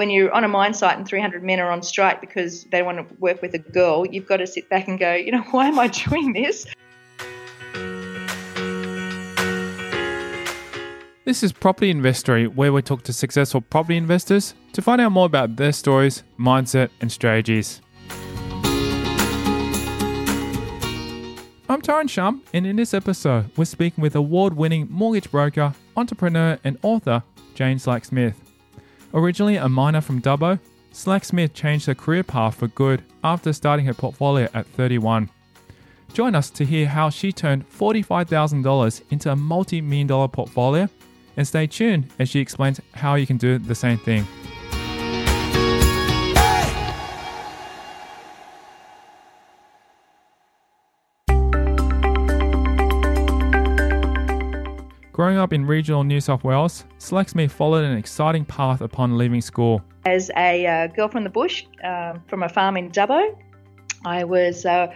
When you're on a mine site and 300 men are on strike because they want to work with a girl, you've got to sit back and go, you know, why am I doing this? This is Property Investory, where we talk to successful property investors to find out more about their stories, mindset, and strategies. I'm Tyron Shum, and in this episode, we're speaking with award winning mortgage broker, entrepreneur, and author Jane Slack Smith. Originally a miner from Dubbo, Slack Smith changed her career path for good after starting her portfolio at 31. Join us to hear how she turned $45,000 into a multi million dollar portfolio, and stay tuned as she explains how you can do the same thing. Growing up in regional New South Wales, Slacksmith followed an exciting path upon leaving school. As a uh, girl from the bush, um, from a farm in Dubbo, I was uh,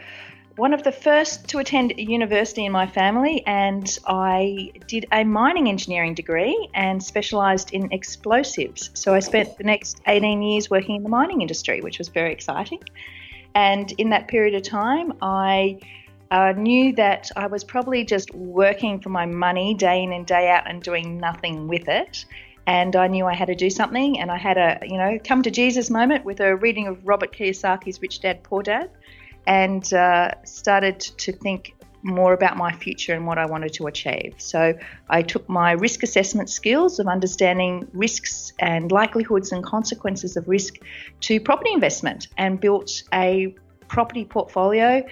one of the first to attend university in my family, and I did a mining engineering degree and specialised in explosives. So I spent the next 18 years working in the mining industry, which was very exciting. And in that period of time, I I knew that I was probably just working for my money day in and day out and doing nothing with it. And I knew I had to do something, and I had a, you know, come to Jesus moment with a reading of Robert Kiyosaki's Rich Dad Poor Dad, and uh, started to think more about my future and what I wanted to achieve. So I took my risk assessment skills of understanding risks and likelihoods and consequences of risk to property investment and built a property portfolio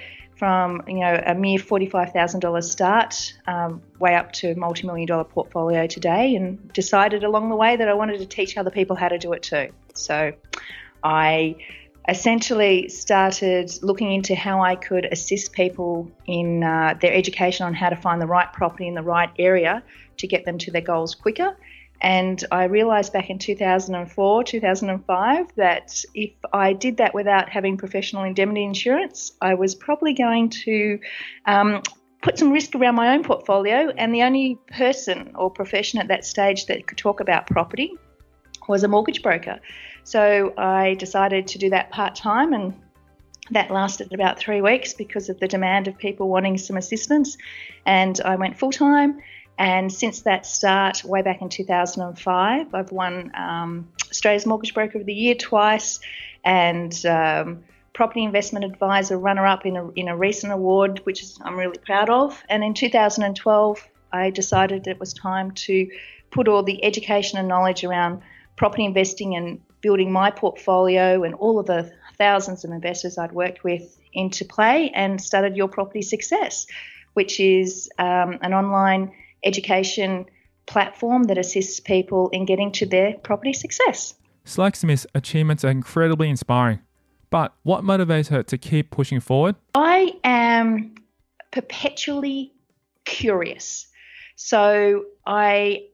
from you know a mere $45,000 start um, way up to a multi-million dollar portfolio today and decided along the way that I wanted to teach other people how to do it too. So I essentially started looking into how I could assist people in uh, their education on how to find the right property in the right area to get them to their goals quicker and I realized back in 2004, 2005 that if I did that without having professional indemnity insurance, I was probably going to um, put some risk around my own portfolio. And the only person or profession at that stage that could talk about property was a mortgage broker. So I decided to do that part time and that lasted about three weeks because of the demand of people wanting some assistance. And I went full time and since that start, way back in 2005, I've won um, Australia's Mortgage Broker of the Year twice and um, Property Investment Advisor runner up in a, in a recent award, which is, I'm really proud of. And in 2012, I decided it was time to put all the education and knowledge around property investing and building my portfolio and all of the thousands of investors I'd worked with into play and started Your Property Success, which is um, an online education platform that assists people in getting to their property success. Slacksmith's achievements are incredibly inspiring. But what motivates her to keep pushing forward? I am perpetually curious. So I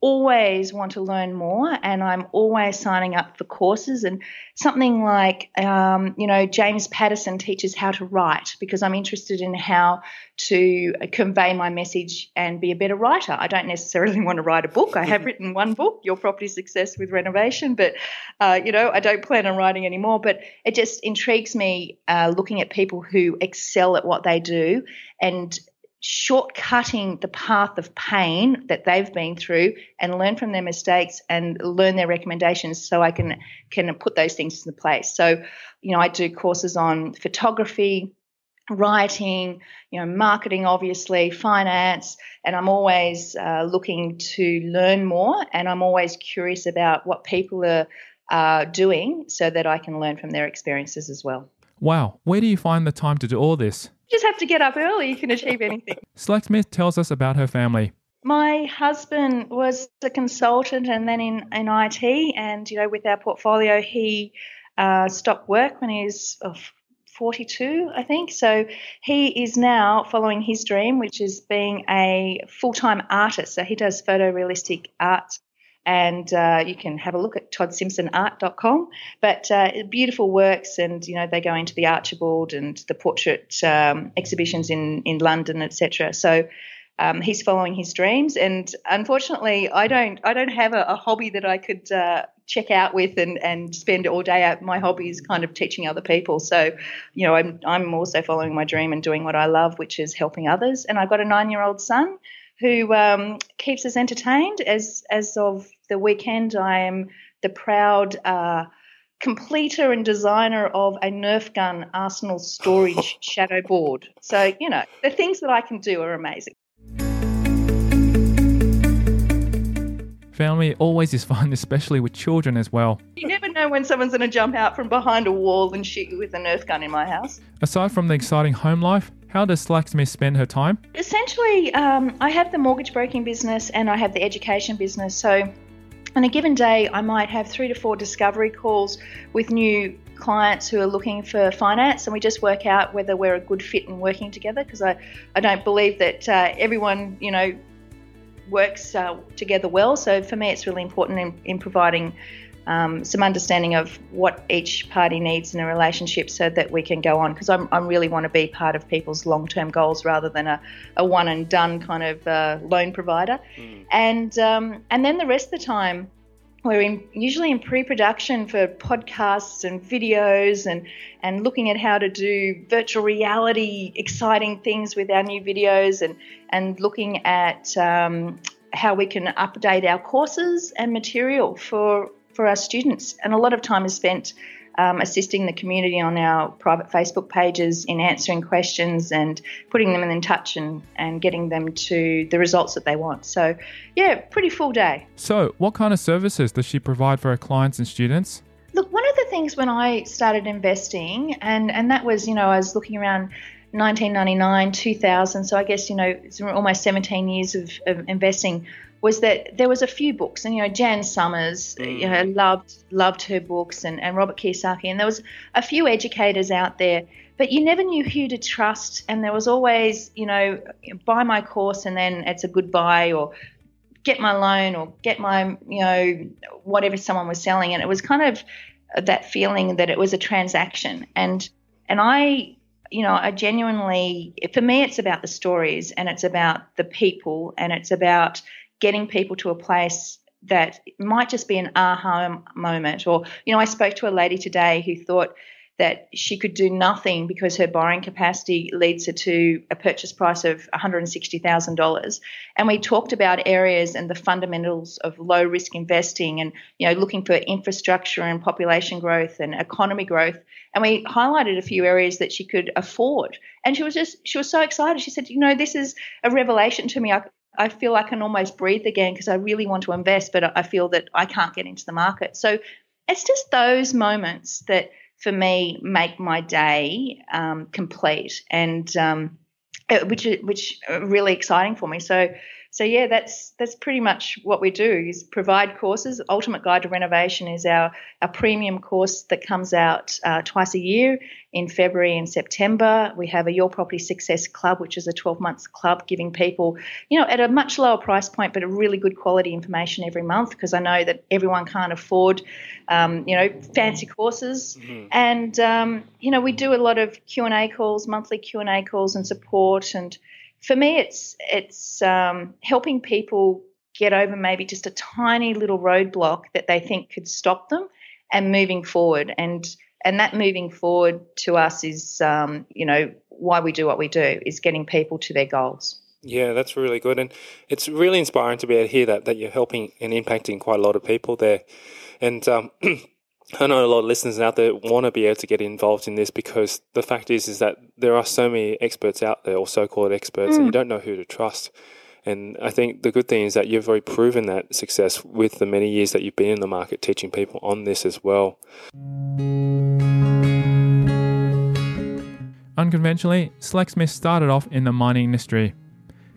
always want to learn more and I'm always signing up for courses and something like, um, you know, James Patterson teaches how to write because I'm interested in how to convey my message and be a better writer. I don't necessarily want to write a book. I have written one book, Your Property Success with Renovation, but, uh, you know, I don't plan on writing anymore. But it just intrigues me uh, looking at people who excel at what they do and shortcutting the path of pain that they've been through and learn from their mistakes and learn their recommendations so I can can put those things into place. So, you know, I do courses on photography, writing, you know, marketing, obviously, finance, and I'm always uh, looking to learn more and I'm always curious about what people are are doing so that I can learn from their experiences as well. Wow, where do you find the time to do all this? You just have to get up early, you can achieve anything. Slacksmith tells us about her family. My husband was a consultant and then in, in IT, and you know, with our portfolio, he uh, stopped work when he was oh, 42, I think. So he is now following his dream, which is being a full time artist. So he does photorealistic art and uh, you can have a look at toddsimpsonart.com. But uh, beautiful works, and you know they go into the Archibald and the portrait um, exhibitions in in London, etc. So. Um, he's following his dreams, and unfortunately, I don't. I don't have a, a hobby that I could uh, check out with and, and spend all day out. My hobby is kind of teaching other people. So, you know, I'm I'm also following my dream and doing what I love, which is helping others. And I've got a nine year old son who um, keeps us entertained. As as of the weekend, I am the proud uh, completer and designer of a Nerf gun arsenal storage shadow board. So you know the things that I can do are amazing. Family always is fun, especially with children as well. You never know when someone's going to jump out from behind a wall and shoot you with a Nerf gun in my house. Aside from the exciting home life, how does Slacksmith spend her time? Essentially, um, I have the mortgage broking business and I have the education business. So, on a given day, I might have three to four discovery calls with new clients who are looking for finance, and we just work out whether we're a good fit in working together. Because I, I don't believe that uh, everyone, you know, works uh, together well. So for me, it's really important in, in providing um, some understanding of what each party needs in a relationship so that we can go on. Because I really want to be part of people's long term goals rather than a, a one and done kind of uh, loan provider. Mm. And, um, and then the rest of the time, we're in, usually in pre-production for podcasts and videos and and looking at how to do virtual reality exciting things with our new videos and and looking at um, how we can update our courses and material for for our students and a lot of time is spent um, assisting the community on our private Facebook pages in answering questions and putting them in touch and, and getting them to the results that they want. So, yeah, pretty full day. So, what kind of services does she provide for her clients and students? Look, one of the things when I started investing, and, and that was, you know, I was looking around 1999, 2000, so I guess, you know, it's almost 17 years of, of investing was that there was a few books, and you know Jan Somers, mm. you know, loved loved her books, and, and Robert Kiyosaki, and there was a few educators out there, but you never knew who to trust, and there was always you know buy my course and then it's a goodbye, or get my loan, or get my you know whatever someone was selling, and it was kind of that feeling that it was a transaction, and and I you know, I genuinely, for me, it's about the stories and it's about the people and it's about getting people to a place that might just be an aha moment. Or, you know, I spoke to a lady today who thought that she could do nothing because her borrowing capacity leads her to a purchase price of $160,000. And we talked about areas and the fundamentals of low risk investing and, you know, looking for infrastructure and population growth and economy growth. And we highlighted a few areas that she could afford. And she was just, she was so excited. She said, you know, this is a revelation to me. I, I feel I can almost breathe again because I really want to invest, but I feel that I can't get into the market. So it's just those moments that for me make my day um, complete and um, which which are really exciting for me. So so yeah, that's that's pretty much what we do is provide courses. Ultimate Guide to Renovation is our our premium course that comes out uh, twice a year in February and September. We have a Your Property Success Club, which is a 12 month club giving people, you know, at a much lower price point, but a really good quality information every month because I know that everyone can't afford, um, you know, fancy courses. Mm-hmm. And um, you know, we do a lot of Q and A calls, monthly Q and A calls, and support and for me, it's it's um, helping people get over maybe just a tiny little roadblock that they think could stop them, and moving forward. And and that moving forward to us is, um, you know, why we do what we do is getting people to their goals. Yeah, that's really good, and it's really inspiring to be able to hear that that you're helping and impacting quite a lot of people there. And um, I know a lot of listeners out there want to be able to get involved in this because the fact is is that there are so many experts out there or so-called experts mm. and you mm. don't know who to trust. And I think the good thing is that you've already proven that success with the many years that you've been in the market teaching people on this as well. Unconventionally, Slack Smith started off in the mining industry.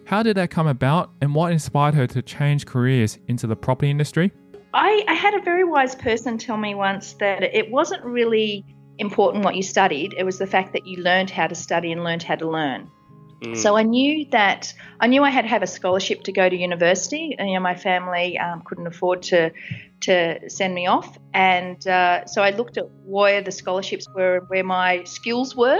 How did that come about and what inspired her to change careers into the property industry? I, I had a very wise person tell me once that it wasn't really important what you studied, it was the fact that you learned how to study and learned how to learn. Mm. So I knew that I knew I had to have a scholarship to go to university. And, you know, my family um, couldn't afford to to send me off, and uh, so I looked at where the scholarships were, and where my skills were,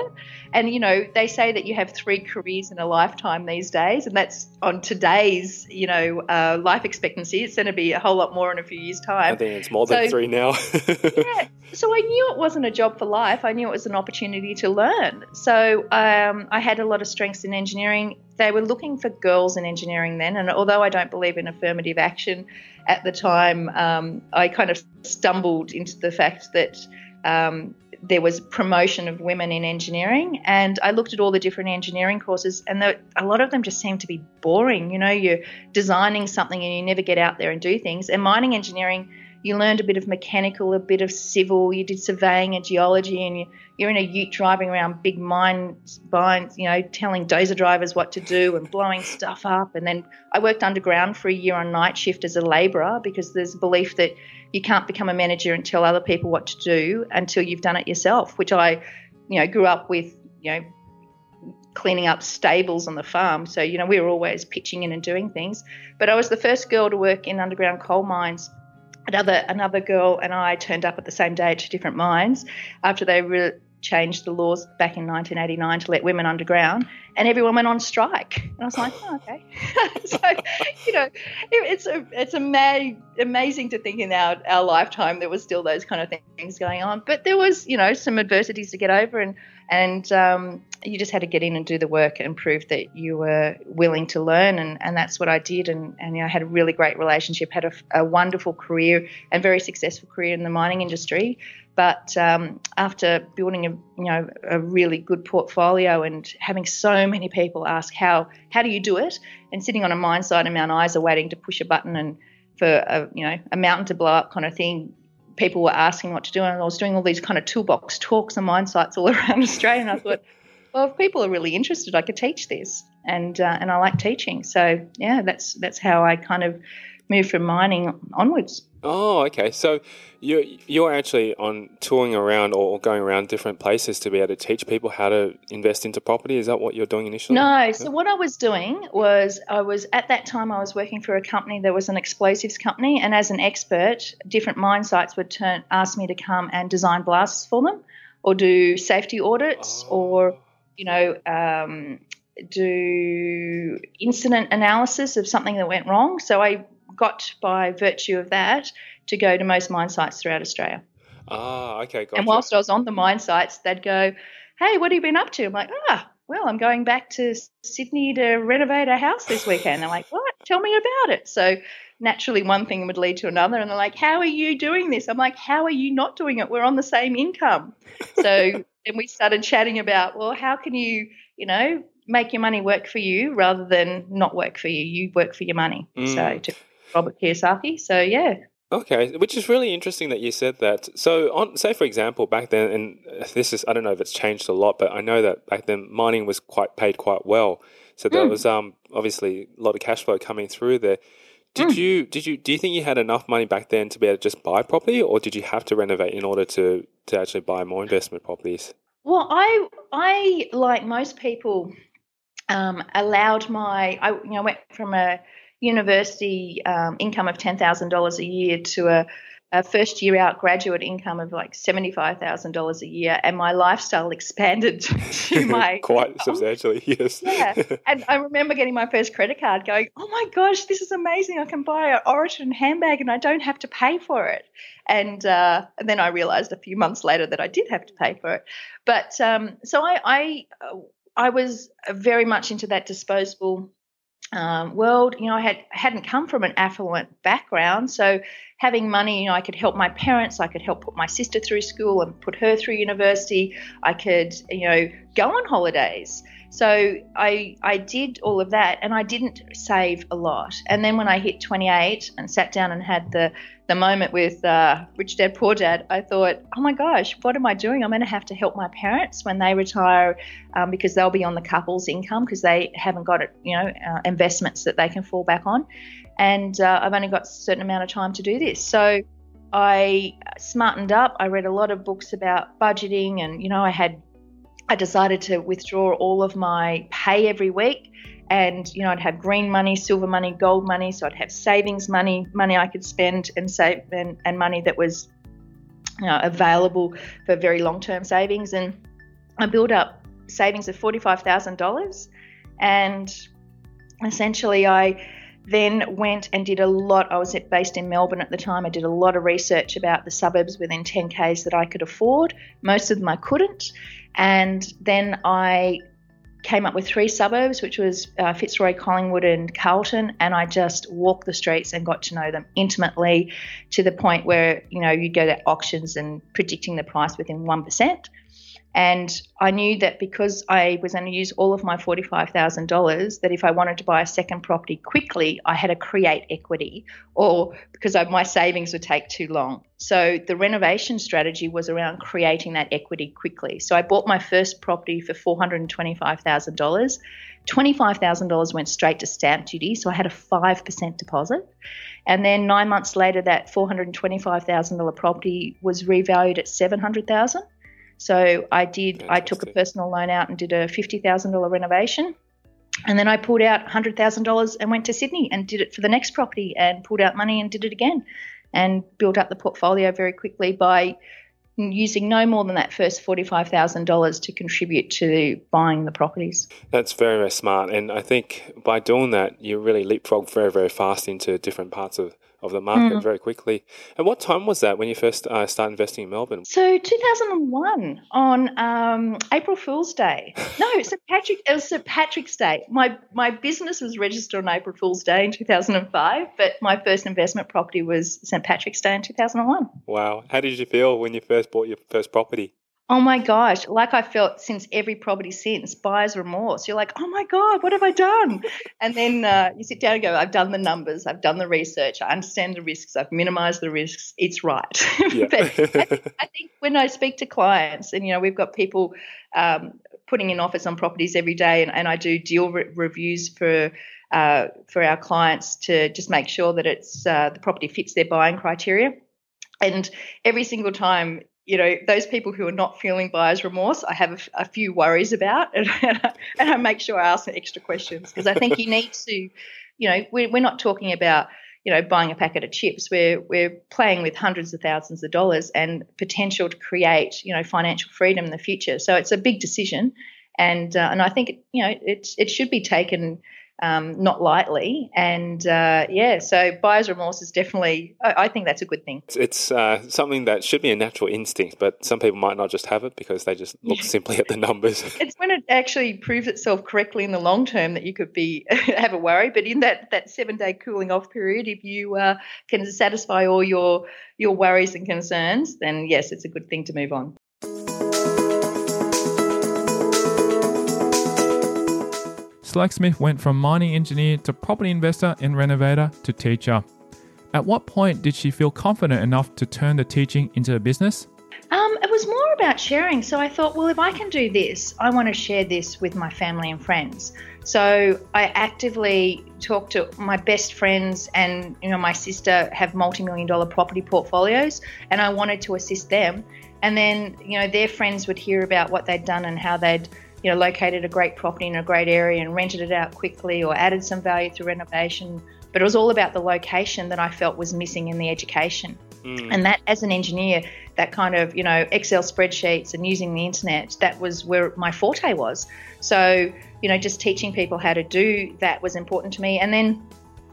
and you know they say that you have three careers in a lifetime these days, and that's on today's you know uh, life expectancy. It's going to be a whole lot more in a few years' time. I think it's more than three now. yeah, so I knew it wasn't a job for life. I knew it was an opportunity to learn. So um, I had a lot of strengths in engineering they were looking for girls in engineering then. And although I don't believe in affirmative action at the time, um, I kind of stumbled into the fact that um, there was promotion of women in engineering. And I looked at all the different engineering courses, and a lot of them just seemed to be boring. You know, you're designing something and you never get out there and do things. And mining engineering, you learned a bit of mechanical, a bit of civil, you did surveying and geology, and you, you're in a ute driving around big mines, mines, you know, telling dozer drivers what to do and blowing stuff up. And then I worked underground for a year on night shift as a labourer because there's a belief that you can't become a manager and tell other people what to do until you've done it yourself, which I, you know, grew up with, you know, cleaning up stables on the farm. So, you know, we were always pitching in and doing things. But I was the first girl to work in underground coal mines another another girl and I turned up at the same day two different mines after they re- changed the laws back in 1989 to let women underground, and everyone went on strike. And I was like, oh, okay. so, you know, it, it's a, it's ama- amazing to think in our, our lifetime there was still those kind of things going on. But there was, you know, some adversities to get over, and and um, you just had to get in and do the work and prove that you were willing to learn and, and that's what I did and, and you know, I had a really great relationship had a, a, wonderful career and very successful career in the mining industry but um, after building a you know a really good portfolio and having so many people ask how how do you do it and sitting on a mine site in Mount Isa waiting to push a button and for a you know a mountain to blow up kind of thing people were asking what to do, and I was doing all these kind of toolbox talks and mine sites all around Australia. And I thought, well, if people are really interested, I could teach this, and uh, and I like teaching. So yeah, that's that's how I kind of moved from mining onwards. Oh, okay. So you're you're actually on touring around or going around different places to be able to teach people how to invest into property. Is that what you're doing initially? No. So what I was doing was I was at that time I was working for a company that was an explosives company, and as an expert, different mine sites would turn ask me to come and design blasts for them, or do safety audits, oh. or you know. Um, do incident analysis of something that went wrong. So I got by virtue of that to go to most mine sites throughout Australia. Ah, okay, gotcha. And whilst I was on the mine sites, they'd go, "Hey, what have you been up to?" I'm like, "Ah, well, I'm going back to Sydney to renovate a house this weekend." They're like, "What? Tell me about it." So naturally, one thing would lead to another, and they're like, "How are you doing this?" I'm like, "How are you not doing it? We're on the same income." So then we started chatting about, well, how can you, you know, make your money work for you rather than not work for you. You work for your money. Mm. So to Robert Kiyosaki. So yeah. Okay, which is really interesting that you said that. So, on say for example, back then, and this is I don't know if it's changed a lot, but I know that back then mining was quite paid quite well. So there mm. was um obviously a lot of cash flow coming through there. Did mm. you did you do you think you had enough money back then to be able to just buy property, or did you have to renovate in order to to actually buy more investment properties? Well, I I like most people um, allowed my I you know went from a university um, income of ten thousand dollars a year to a, a, first year out graduate income of like seventy five thousand dollars a year, and my lifestyle expanded to my quite substantially. Yes. Yeah, and I remember getting my first credit card, going, "Oh my gosh, this is amazing! I can buy an Oroton handbag, and I don't have to pay for it." And, uh, and then I realized a few months later that I did have to pay for it. But um, so I, I I was very much into that disposable um, world. You know, I had hadn't come from an affluent background, so having money, you know, I could help my parents, I could help put my sister through school and put her through university. I could, you know, go on holidays. So I I did all of that, and I didn't save a lot. And then when I hit 28 and sat down and had the the moment with uh, Rich Dad Poor Dad, I thought, oh my gosh, what am I doing? I'm going to have to help my parents when they retire um, because they'll be on the couple's income because they haven't got it, you know, uh, investments that they can fall back on. And uh, I've only got a certain amount of time to do this. So I smartened up. I read a lot of books about budgeting, and you know, I had I decided to withdraw all of my pay every week. And, you know, I'd have green money, silver money, gold money. So I'd have savings money, money I could spend and save, and, and money that was you know, available for very long term savings. And I built up savings of $45,000. And essentially, I then went and did a lot. I was based in Melbourne at the time. I did a lot of research about the suburbs within 10Ks that I could afford. Most of them I couldn't. And then I came up with three suburbs, which was uh, Fitzroy, Collingwood, and Carlton, and I just walked the streets and got to know them intimately to the point where you know you'd go to auctions and predicting the price within one percent. And I knew that because I was going to use all of my $45,000, that if I wanted to buy a second property quickly, I had to create equity or because my savings would take too long. So the renovation strategy was around creating that equity quickly. So I bought my first property for $425,000. $25,000 went straight to stamp duty, so I had a 5% deposit. And then nine months later, that $425,000 property was revalued at 700000 so I did. I took a personal loan out and did a fifty thousand dollar renovation, and then I pulled out hundred thousand dollars and went to Sydney and did it for the next property and pulled out money and did it again, and built up the portfolio very quickly by using no more than that first $45,000 to contribute to buying the properties. That's very, very smart. And I think by doing that, you really leapfrog very, very fast into different parts of of the market mm. very quickly. And what time was that when you first uh, started investing in Melbourne? So 2001 on um, April Fool's Day. No, St Patrick. It was St Patrick's Day. My my business was registered on April Fool's Day in 2005, but my first investment property was St Patrick's Day in 2001. Wow! How did you feel when you first bought your first property? Oh my gosh, like I felt since every property since, buyer's remorse. You're like, oh my God, what have I done? And then uh, you sit down and go, I've done the numbers, I've done the research, I understand the risks, I've minimized the risks, it's right. Yeah. but I think, I think, when I speak to clients, and you know, we've got people um, putting in offers on properties every day, and, and I do deal re- reviews for. Uh, for our clients to just make sure that it's uh, the property fits their buying criteria. And every single time you know, those people who are not feeling buyer's remorse, I have a, a few worries about, and, and, I, and, I, make sure I ask some extra questions because I think you need to, you know, we're, we're not talking about, you know, buying a packet of chips. We're we're playing with hundreds of thousands of dollars and potential to create, you know, financial freedom in the future. So it's a big decision, and uh, and I think you know it it should be taken um, not lightly. And uh, yeah, so buyer's remorse is definitely, I, I think that's a good thing. It's uh, something that should be a natural instinct, but some people might not just have it because they just look simply at the numbers. it's when it actually proves itself correctly in the long term that you could be have a worry. But in that, that seven day cooling off period, if you uh, can satisfy all your your worries and concerns, then yes, it's a good thing to move on. Slack Smith went from mining engineer to property investor and renovator to teacher. At what point did she feel confident enough to turn the teaching into a business? Um, it was more about sharing. So I thought, well, if I can do this, I want to share this with my family and friends. So I actively talk to my best friends and you know my sister have multi-million dollar property portfolios and I wanted to assist them. And then, you know, their friends would hear about what they'd done and how they'd you know, located a great property in a great area and rented it out quickly or added some value through renovation. But it was all about the location that I felt was missing in the education. Mm. And that, as an engineer, that kind of, you know, Excel spreadsheets and using the internet, that was where my forte was. So, you know, just teaching people how to do that was important to me. And then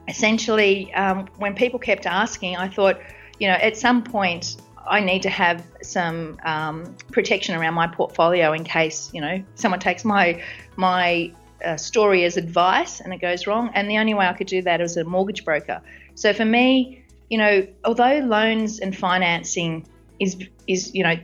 essentially, um, when people kept asking, I thought, you know, at some point, I need to have some um, protection around my portfolio in case you know someone takes my my a story as advice and it goes wrong. And the only way I could do that was a mortgage broker. So for me, you know, although loans and financing is is you know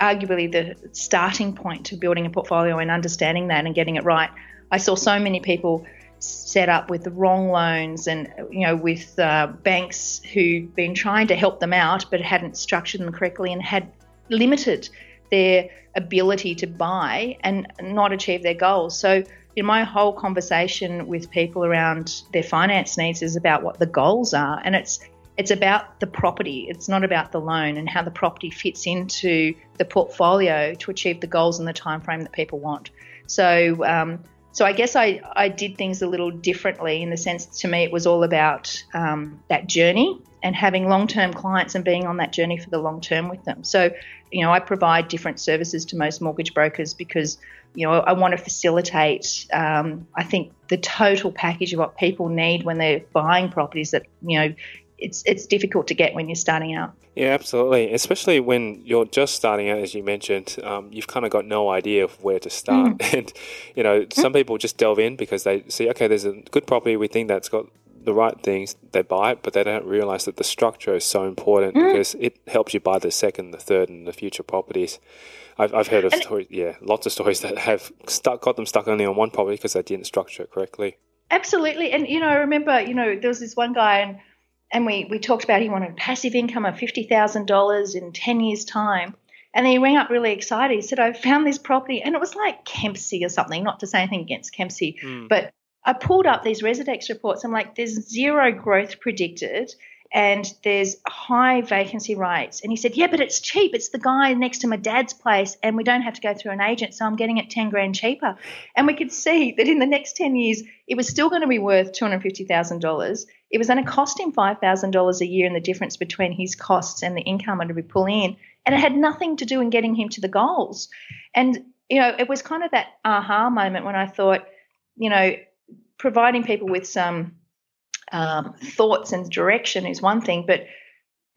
arguably the starting point to building a portfolio and understanding that and getting it right, I saw so many people set up with the wrong loans and you know with uh, banks who'd been trying to help them out but hadn't structured them correctly and had limited their ability to buy and not achieve their goals. So know, my whole conversation with people around their finance needs is about what the goals are, and it's it's about the property. It's not about the loan and how the property fits into the portfolio to achieve the goals in the time frame that people want. So, um, so I guess I, I did things a little differently in the sense to me it was all about um, that journey and having long term clients and being on that journey for the long term with them. So, you know, I provide different services to most mortgage brokers because, you know, I want to facilitate, um, I think, the total package of what people need when they're buying properties that, you know, it's it's difficult to get when you're starting out. Yeah, absolutely. Especially when you're just starting out, as you mentioned, um, you've kind of got no idea of where to start. Mm. And you know, mm. some people just delve in because they see, okay, there's a good property. We think that's got the right things. They buy it, but they don't realize that the structure is so important mm. because it helps you buy the second, the third, and the future properties. I've, I've heard of and stories, yeah, lots of stories that have stuck, got them stuck only on one property because they didn't structure it correctly. Absolutely, and you know, I remember, you know, there was this one guy and and we, we talked about he wanted passive income of $50,000 in 10 years' time. And then he rang up really excited. He said, I found this property. And it was like Kempsey or something, not to say anything against Kempsey. Mm. But I pulled up these Residex reports. I'm like, there's zero growth predicted and there's high vacancy rates. And he said, Yeah, but it's cheap. It's the guy next to my dad's place, and we don't have to go through an agent, so I'm getting it 10 grand cheaper. And we could see that in the next 10 years, it was still going to be worth $250,000. It was going to cost him $5,000 a year and the difference between his costs and the income to be pulling in. And it had nothing to do in getting him to the goals. And, you know, it was kind of that aha moment when I thought, you know, providing people with some um, thoughts and direction is one thing, but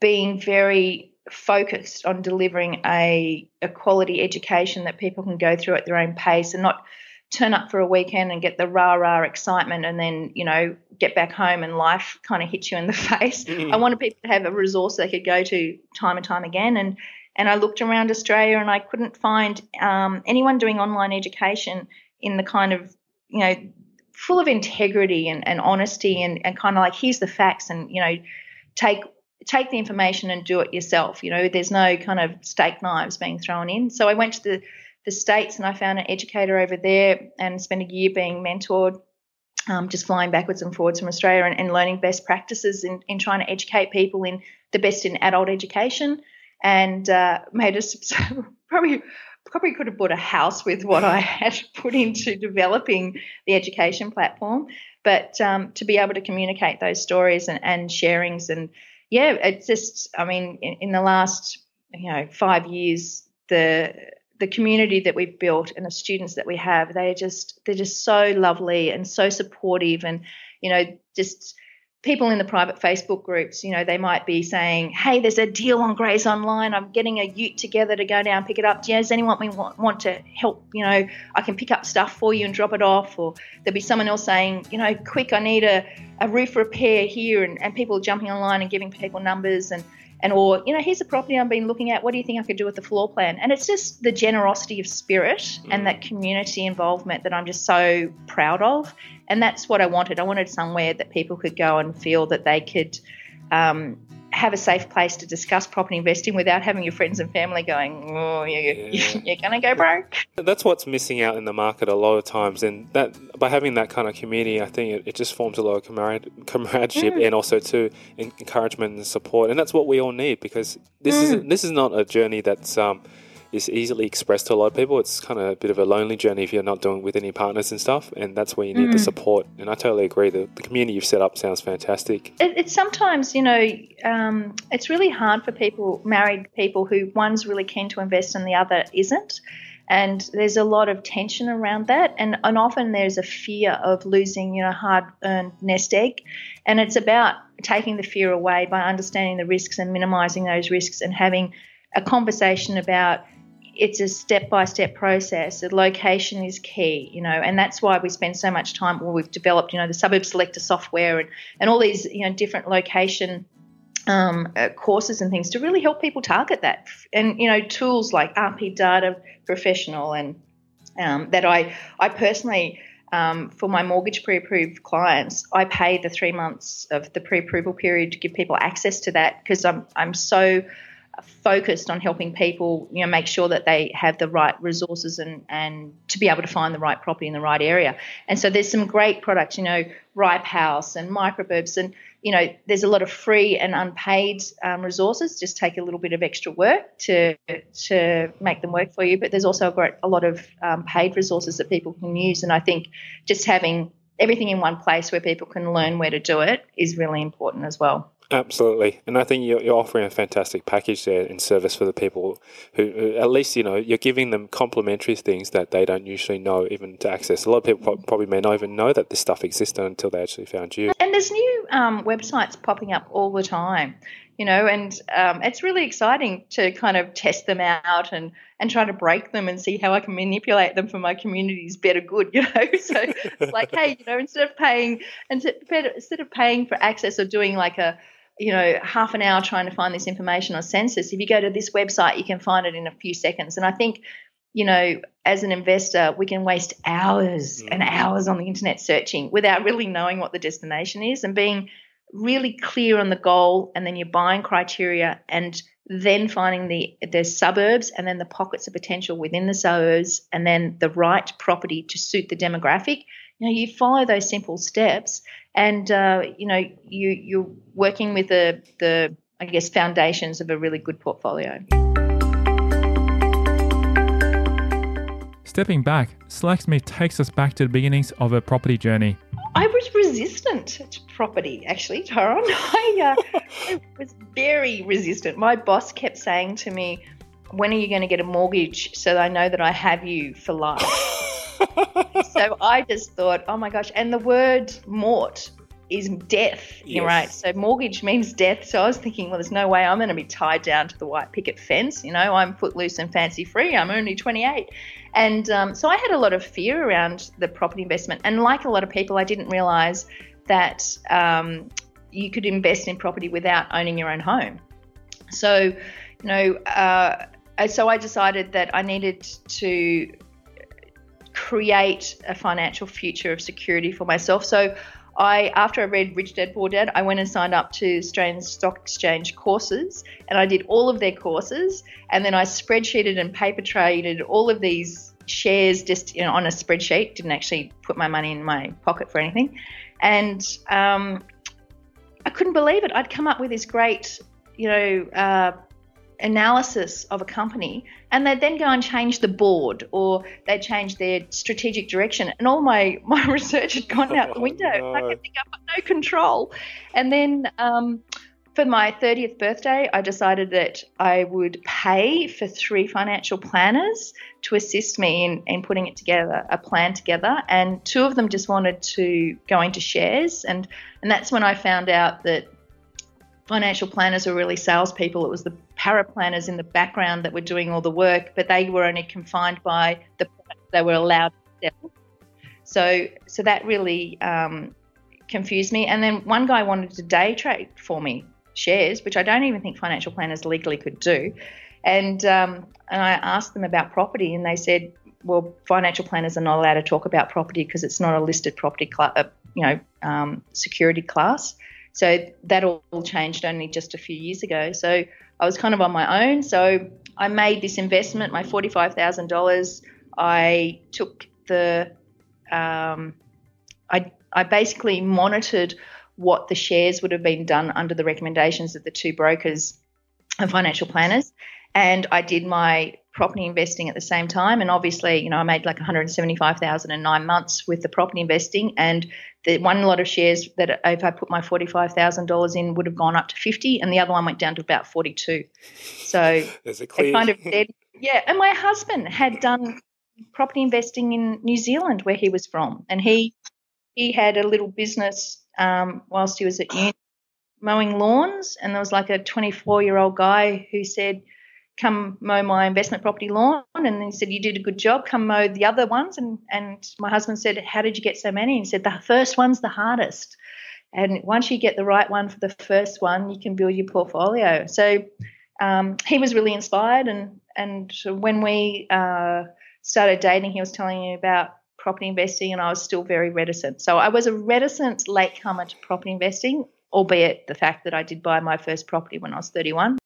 being very focused on delivering a, a quality education that people can go through at their own pace and not turn up for a weekend and get the rah rah excitement and then you know get back home and life kind of hits you in the face. Mm-hmm. I wanted people to have a resource they could go to time and time again and and I looked around Australia and I couldn't find um, anyone doing online education in the kind of you know full of integrity and, and honesty and, and kind of like here's the facts and you know take take the information and do it yourself you know there's no kind of steak knives being thrown in so i went to the the states and i found an educator over there and spent a year being mentored um, just flying backwards and forwards from australia and, and learning best practices in, in trying to educate people in the best in adult education and uh, made us probably probably could have bought a house with what I had put into developing the education platform. But um, to be able to communicate those stories and, and sharings, and yeah, it's just, I mean, in, in, the last you know five years, the the community that we've built and the students that we have, they are just they're just so lovely and so supportive, and you know just people in the private Facebook groups, you know, they might be saying, "Hey, there's a deal on Grays Online. I'm getting a Ute together to go down pick it up. Does anyone want, want to help? You know, I can pick up stuff for you and drop it off." Or there'll be someone else saying, "You know, quick, I need a, a roof repair here," and, and people jumping online and giving people numbers and and or you know here's a property i've been looking at. What do you think i could do with the floor plan? And it's just the generosity of spirit mm. and that community involvement that i'm just so proud of. And that's what i wanted. I wanted somewhere that people could go and feel that they could um, have a safe place to discuss property investing without having your friends and family going, oh, you're, yeah. you're going to go broke. That's what's missing out in the market a lot of times. And that by having that kind of community, I think it, it just forms a lot of comrade, comradeship mm. and also to encouragement and support. And that's what we all need because this mm. is this is not a journey that's um, – is easily expressed to a lot of people. It's kind of a bit of a lonely journey if you're not doing with any partners and stuff, and that's where you need mm. the support. And I totally agree. The, the community you've set up sounds fantastic. It, it's sometimes, you know, um, it's really hard for people, married people, who one's really keen to invest and the other isn't. And there's a lot of tension around that, and, and often there's a fear of losing, you know, hard-earned nest egg, and it's about taking the fear away by understanding the risks and minimizing those risks and having a conversation about it's a step by step process. The location is key, you know, and that's why we spend so much time. Well, we've developed, you know, the suburb selector software and, and all these, you know, different location um, uh, courses and things to really help people target that. And, you know, tools like RP Data Professional and um, that I, I personally, um, for my mortgage pre-approved clients, I pay the three months of the pre-approval period to give people access to that because I'm I'm so focused on helping people, you know, make sure that they have the right resources and, and to be able to find the right property in the right area. And so there's some great products, you know, Ripe House and Microburbs, and you know, there's a lot of free and unpaid um, resources. Just take a little bit of extra work to to make them work for you. But there's also a, great, a lot of um, paid resources that people can use. And I think just having everything in one place where people can learn where to do it is really important as well. Absolutely, and I think you're, you're offering a fantastic package there in service for the people who, who, at least you know, you're giving them complementary things that they don't usually know even to access. A lot of people probably may not even know that this stuff existed until they actually found you. And there's new um, websites popping up all the time, you know, and um, it's really exciting to kind of test them out and and try to break them and see how I can manipulate them for my community's better good, you know. So it's like, hey, you know, instead of paying instead of paying for access or doing like a you know, half an hour trying to find this information on census. If you go to this website, you can find it in a few seconds. And I think, you know, as an investor, we can waste hours mm. and hours on the internet searching without really knowing what the destination is and being really clear on the goal and then your buying criteria and then finding the the suburbs and then the pockets of potential within the suburbs and then the right property to suit the demographic. You know, you follow those simple steps and uh, you know you you're working with the the I guess foundations of a really good portfolio. Stepping back, Slacksmith takes us back to the beginnings of a property journey. I was resistant to property, actually, Tyron. I, uh, I was very resistant. My boss kept saying to me, "When are you going to get a mortgage so that I know that I have you for life?" So I just thought, oh my gosh. And the word mort is death, yes. right? So mortgage means death. So I was thinking, well, there's no way I'm going to be tied down to the white picket fence. You know, I'm footloose and fancy free. I'm only 28. And um, so I had a lot of fear around the property investment. And like a lot of people, I didn't realize that um, you could invest in property without owning your own home. So, you know, uh, so I decided that I needed to create a financial future of security for myself. So I, after I read Rich Dad Poor Dad, I went and signed up to Australian Stock Exchange courses, and I did all of their courses, and then I spreadsheeted and paper traded all of these shares just you know, on a spreadsheet. Didn't actually put my money in my pocket for anything, and um, I couldn't believe it. I'd come up with this great, you know, uh, analysis of a company and they'd then go and change the board or they'd change their strategic direction and all my, my research had gone out the window. Oh, no. I could think I've got no control. And then um, for my 30th birthday, I decided that I would pay for three financial planners to assist me in, in putting it together, a plan together. And two of them just wanted to go into shares. And, and that's when I found out that financial planners were really salespeople. It was the para planners in the background that were doing all the work, but they were only confined by the they were allowed to sell. So, so that really um, confused me. And then one guy wanted to day trade for me shares, which I don't even think financial planners legally could do. And um, and I asked them about property, and they said, well, financial planners are not allowed to talk about property because it's not a listed property, cl- uh, you know, um, security class. So that all changed only just a few years ago. So I was kind of on my own. So I made this investment, my $45,000. I took the, um, I, I basically monitored what the shares would have been done under the recommendations of the two brokers and financial planners. And I did my property investing at the same time. And obviously, you know, I made like 175,000 in nine months with the property investing. And the one lot of shares that if I put my $45,000 in would have gone up to 50 and the other one went down to about 42. So it kind of did. Yeah. And my husband had done property investing in New Zealand where he was from. And he, he had a little business um, whilst he was at uni mowing lawns. And there was like a 24 year old guy who said, come mow my investment property lawn. And he said, You did a good job. Come mow the other ones. And, and my husband said, How did you get so many? And he said, The first one's the hardest. And once you get the right one for the first one, you can build your portfolio. So um, he was really inspired. And, and when we uh, started dating, he was telling me about property investing, and I was still very reticent. So I was a reticent latecomer to property investing, albeit the fact that I did buy my first property when I was 31.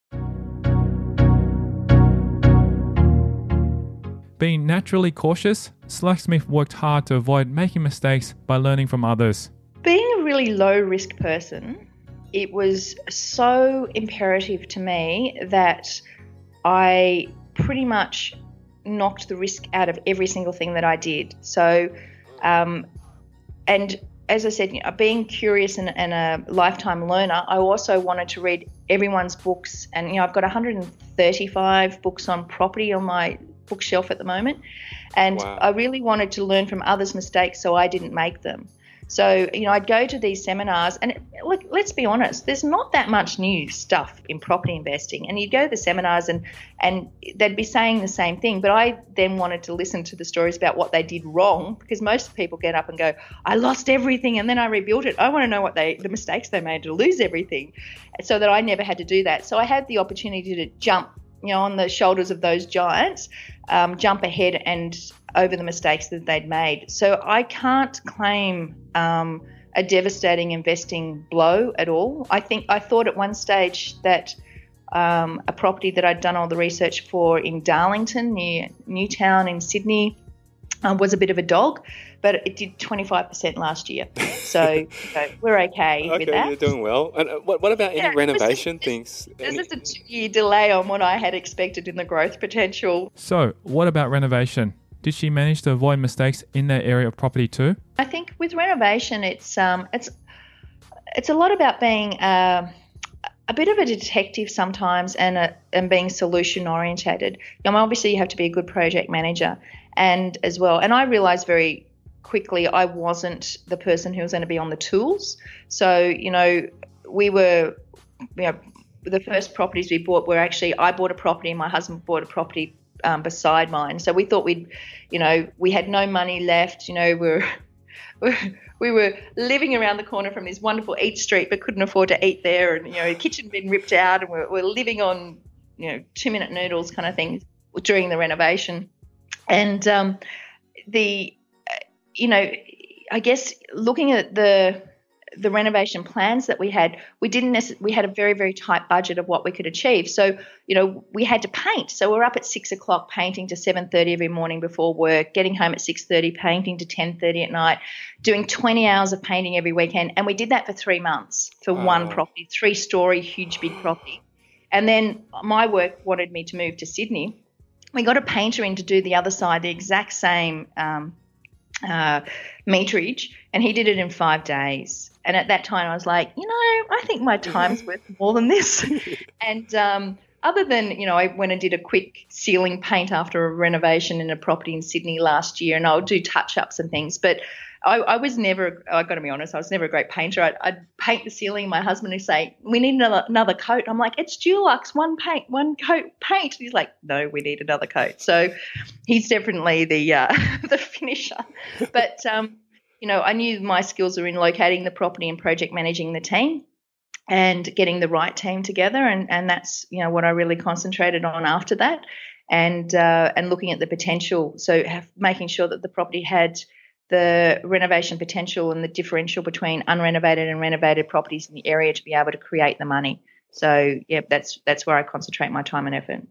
Being naturally cautious, Slacksmith worked hard to avoid making mistakes by learning from others. Being a really low risk person, it was so imperative to me that I pretty much knocked the risk out of every single thing that I did. So, um, and as I said, you know, being curious and, and, a lifetime learner, I also wanted to read everyone's books. And you know, I've got 135 books on property on my bookshelf at the moment. And wow. I really wanted to learn from others' mistakes so I didn't make them. So, you know, I'd go to these seminars, and look, let's be honest, there's not that much new stuff in property investing. And you'd go to the seminars, and and they'd be saying the same thing. But I then wanted to listen to the stories about what they did wrong, because most people get up and go, "I lost everything, and then I rebuilt it." I want to know what they, the mistakes they made to lose everything, so that I never had to do that. So I had the opportunity to jump you know, on the shoulders of those giants, um, jump ahead and over the mistakes that they'd made. So I can't claim um, a devastating investing blow at all. I think I thought at one stage that um, a property that I'd done all the research for in Darlington, near Newtown in Sydney, um, was a bit of a dog, but it did 25% last year. So, so we're okay, okay with that. you're doing well. And uh, what, what about any yeah, renovation just, things? There's just a two year delay on what I had expected in the growth potential. So, what about renovation? Did she manage to avoid mistakes in that area of property too? I think with renovation, it's um, it's it's a lot about being uh, a bit of a detective sometimes and a, and being solution orientated. You know, obviously, you have to be a good project manager, and as well. And I realized very quickly I wasn't the person who was going to be on the tools. So, you know, we were, you know, the first properties we bought were actually I bought a property and my husband bought a property um, beside mine. So we thought we'd, you know, we had no money left. You know, we were, we were living around the corner from this wonderful eat street, but couldn't afford to eat there. And you know, the kitchen been ripped out, and we're, we're living on, you know, two minute noodles kind of things during the renovation. And um, the, you know, I guess looking at the the renovation plans that we had, we didn't necess- we had a very very tight budget of what we could achieve. So you know we had to paint. So we're up at six o'clock painting to seven thirty every morning before work, getting home at six thirty, painting to ten thirty at night, doing twenty hours of painting every weekend, and we did that for three months for oh. one property, three story, huge big property. And then my work wanted me to move to Sydney we got a painter in to do the other side, the exact same um, uh, meterage, and he did it in five days. And at that time, I was like, you know, I think my time's worth more than this. and um, other than, you know, I went and did a quick ceiling paint after a renovation in a property in Sydney last year, and I'll do touch ups and things. But I, I was never, I got to be honest, I was never a great painter. I'd, I'd paint the ceiling. My husband would say, "We need another, another coat." I'm like, "It's Dulux, one paint, one coat paint." He's like, "No, we need another coat." So he's definitely the uh, the finisher. But um, you know, I knew my skills were in locating the property and project managing the team and getting the right team together, and and that's you know what I really concentrated on after that, and uh, and looking at the potential. So have, making sure that the property had the renovation potential and the differential between unrenovated and renovated properties in the area to be able to create the money. So yeah, that's that's where I concentrate my time and effort.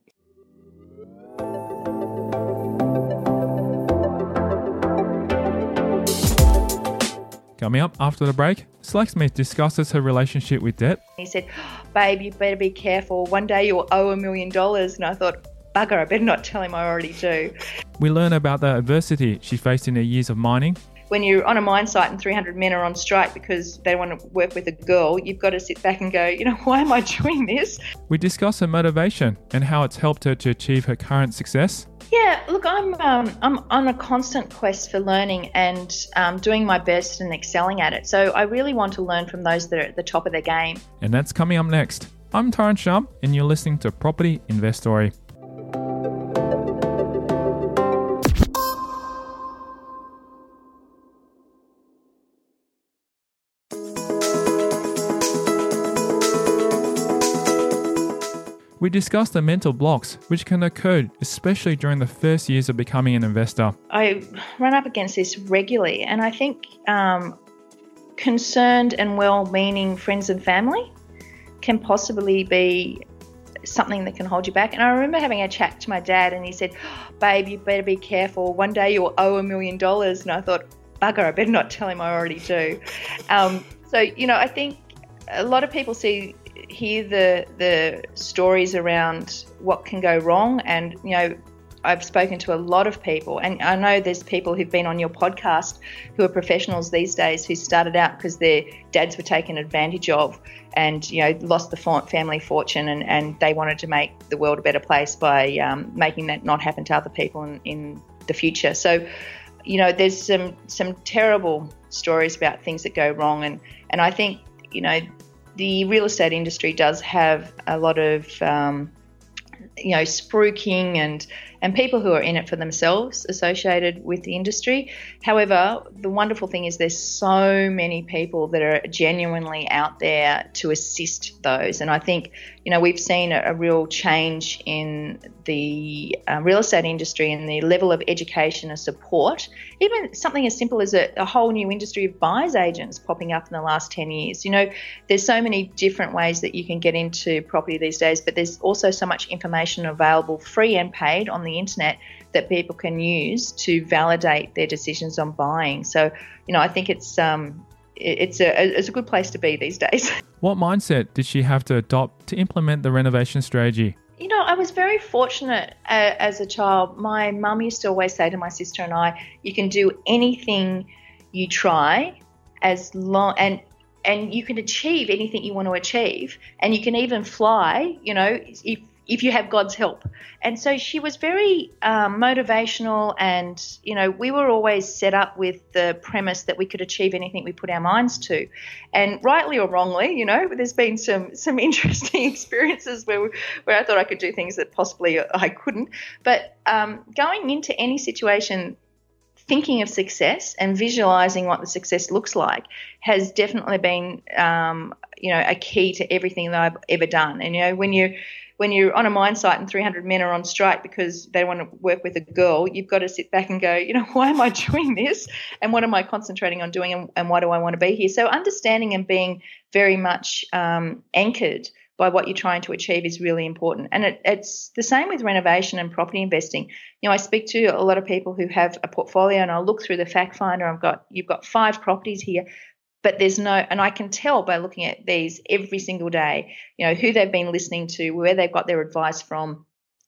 Coming up after the break, Slack-Smith discusses her relationship with debt. He said, oh, Babe, you better be careful. One day you'll owe a million dollars. And I thought, bugger, I better not tell him I already do. We learn about the adversity she faced in her years of mining. When you're on a mine site and 300 men are on strike because they want to work with a girl, you've got to sit back and go, you know, why am I doing this? We discuss her motivation and how it's helped her to achieve her current success. Yeah, look, I'm um, I'm on a constant quest for learning and um, doing my best and excelling at it. So I really want to learn from those that are at the top of their game. And that's coming up next. I'm Tyron Shum, and you're listening to Property Investory. We discussed the mental blocks which can occur, especially during the first years of becoming an investor. I run up against this regularly, and I think um, concerned and well meaning friends and family can possibly be something that can hold you back. And I remember having a chat to my dad, and he said, Babe, you better be careful. One day you'll owe a million dollars. And I thought, Bugger, I better not tell him I already do. Um, so, you know, I think a lot of people see hear the the stories around what can go wrong and you know I've spoken to a lot of people, and I know there's people who've been on your podcast who are professionals these days who started out because their dads were taken advantage of and, you know, lost the family fortune and, and they wanted to make the world a better place by um, making that not happen to other people in, in the future. So, you know, there's some, some terrible stories about things that go wrong. And, and I think, you know, the real estate industry does have a lot of, um, you know, spruiking and and people who are in it for themselves associated with the industry. However, the wonderful thing is there's so many people that are genuinely out there to assist those. And I think, you know, we've seen a, a real change in the uh, real estate industry and the level of education and support. Even something as simple as a, a whole new industry of buyer's agents popping up in the last 10 years. You know, there's so many different ways that you can get into property these days, but there's also so much information available free and paid on the the internet that people can use to validate their decisions on buying. So, you know, I think it's um, it's a it's a good place to be these days. What mindset did she have to adopt to implement the renovation strategy? You know, I was very fortunate uh, as a child. My mum used to always say to my sister and I, "You can do anything you try, as long and." And you can achieve anything you want to achieve, and you can even fly. You know, if if you have God's help. And so she was very um, motivational, and you know, we were always set up with the premise that we could achieve anything we put our minds to. And rightly or wrongly, you know, there's been some some interesting experiences where where I thought I could do things that possibly I couldn't. But um, going into any situation thinking of success and visualizing what the success looks like has definitely been, um, you know, a key to everything that I've ever done. And you know, when you when you're on a mine site and 300 men are on strike because they want to work with a girl, you've got to sit back and go, you know, why am I doing this? And what am I concentrating on doing? And, and why do I want to be here? So understanding and being very much um, anchored by what you're trying to achieve is really important. And it, it's the same with renovation and property investing. You know, I speak to a lot of people who have a portfolio and I'll look through the fact finder. I've got, you've got five properties here but there's no and i can tell by looking at these every single day you know who they've been listening to where they've got their advice from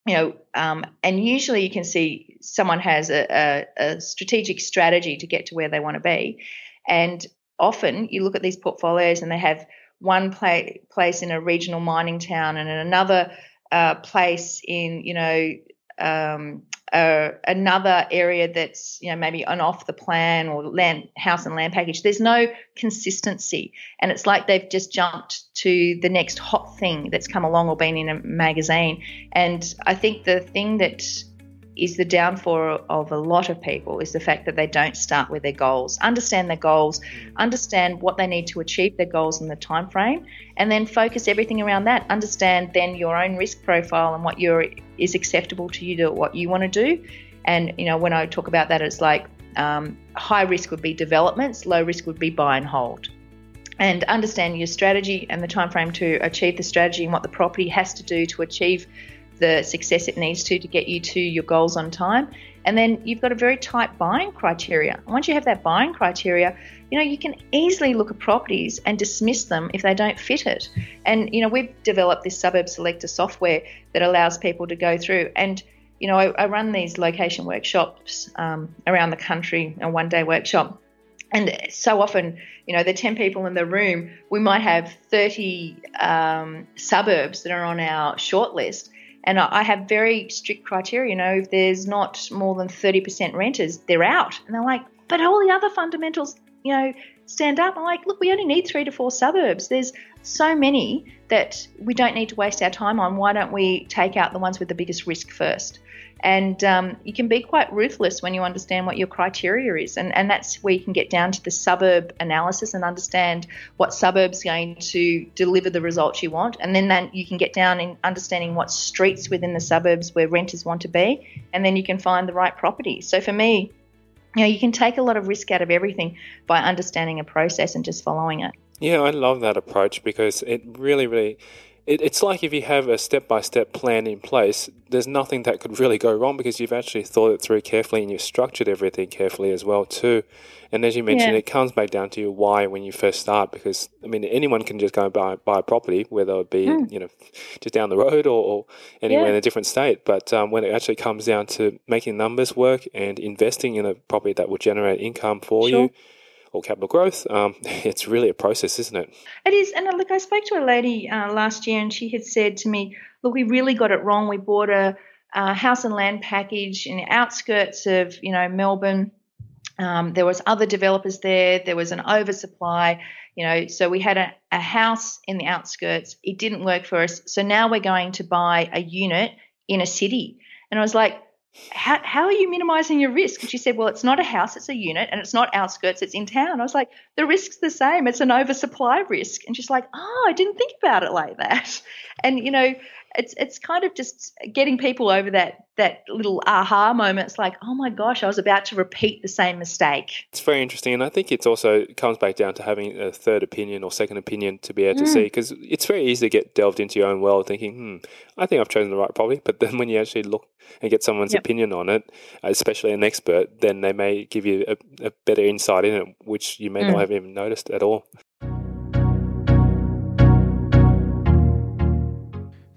you know um, and usually you can see someone has a, a, a strategic strategy to get to where they want to be. And often you look at these portfolios and they have one play, place in a regional mining town and another uh, place in you know um, uh, another area that's you know maybe an off the plan or land house and land package. There's no consistency. And it's like they've just jumped to the next hot thing that's come along or been in a magazine. And i think the thing that is the downfall of a lot of people is the fact that they don't start with their goals understand their goals understand what they need to achieve their goals in the time frame and then focus everything around that. Understand then your own risk profile and what your is acceptable to you to what you want to do. And you know when i talk about that it's like um, high risk would be developments low risk would be buy and hold. And understand your strategy and the time frame to achieve the strategy and what the property has to do to achieve the success it needs to to get you to your goals on time. And then you've got a very tight buying criteria. Once you have that buying criteria, you know, you can easily look at properties and dismiss them if they don't fit it. And, you know, we've developed this suburb selector software that allows people to go through. And, you know, I, I run these location workshops um, around the country, a one day workshop. And so often, you know, the 10 people in the room, we might have 30 um, suburbs that are on our shortlist. And I have very strict criteria. You know, if there's not more than 30% renters, they're out. And they're like, but all the other fundamentals, you know, stand up. I'm like, look, we only need three to four suburbs. There's so many that we don't need to waste our time on. Why don't we take out the ones with the biggest risk first? And um, you can be quite ruthless when you understand what your criteria is. And, and that's where you can get down to the suburb analysis and understand what suburb's going to deliver the results you want. And then, then you can get down in understanding what streets within the suburbs where renters want to be. And then you can find the right property. So for me, you know, you can take a lot of risk out of everything by understanding a process and just following it. Yeah, I love that approach because it really, really it, it's like if you have a step by step plan in place, there's nothing that could really go wrong because you've actually thought it through carefully and you've structured everything carefully as well too. And as you mentioned, Yeah. it comes back down to your why when you first start because I mean anyone can just go and buy buy a property, whether it be you know just down the road or, or anywhere. Yeah. in a different state. But um, when it actually comes down to making numbers work and investing in a property that will generate income for Sure. you or capital growth, um, it's really a process, isn't it? It is, and uh, look, I spoke to a lady uh, last year, and she had said to me, "Look, we really got it wrong. We bought a, a house and land package in the outskirts of, you know, Melbourne. Um, there was other developers there. There was an oversupply, you know. So we had a, a house in the outskirts. It didn't work for us. So now we're going to buy a unit in a city." And I was like, how, how are you minimizing your risk? And she said, well, it's not a house, it's a unit, and it's not outskirts, it's in town. I was like, the risk's the same. It's an oversupply risk. And she's like, oh, I didn't think about it like that. And, you know, it's it's kind of just getting people over that that little aha moment. It's like, oh my gosh, I was about to repeat the same mistake. It's very interesting, and I think it's also it comes back down to having a third opinion or second opinion to be able to see because it's very easy to get delved into your own world, thinking, "Hmm, I think I've chosen the right property." But then when you actually look and get someone's Yep. opinion on it, especially an expert, then they may give you a, a better insight in it, which you may not have even noticed at all.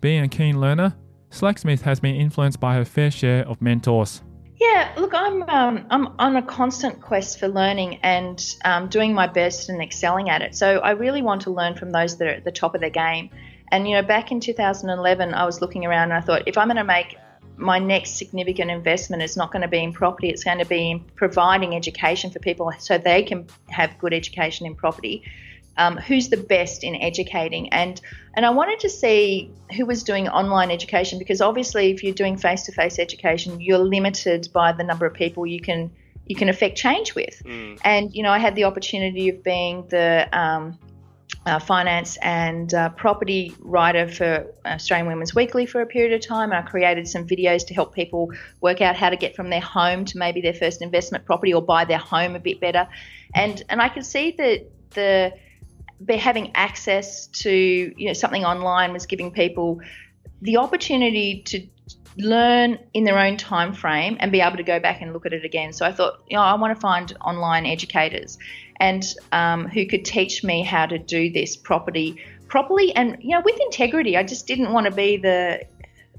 Being a keen learner, Slack-Smith has been influenced by her fair share of mentors. Yeah, look, I'm um, I'm on a constant quest for learning and um, doing my best and excelling at it. So I really want to learn from those that are at the top of their game. And you know, back in 2011, I was looking around and I thought, if I'm going to make my next significant investment, it's not going to be in property. It's going to be in providing education for people so they can have good education in property. Um, who's the best in educating and and I wanted to see who was doing online education because obviously if you're doing face-to-face education you're limited by the number of people you can you can affect change with and you know I had the opportunity of being the um, uh, finance and uh, property writer for Australian Women's Weekly for a period of time. And I created some videos to help people work out how to get from their home to maybe their first investment property or buy their home a bit better. And and I could see that the having access to you know something online was giving people the opportunity to learn in their own time frame and be able to go back and look at it again. So I thought, you know, I want to find online educators and um, who could teach me how to do this property properly and you know with integrity. I just didn't want to be the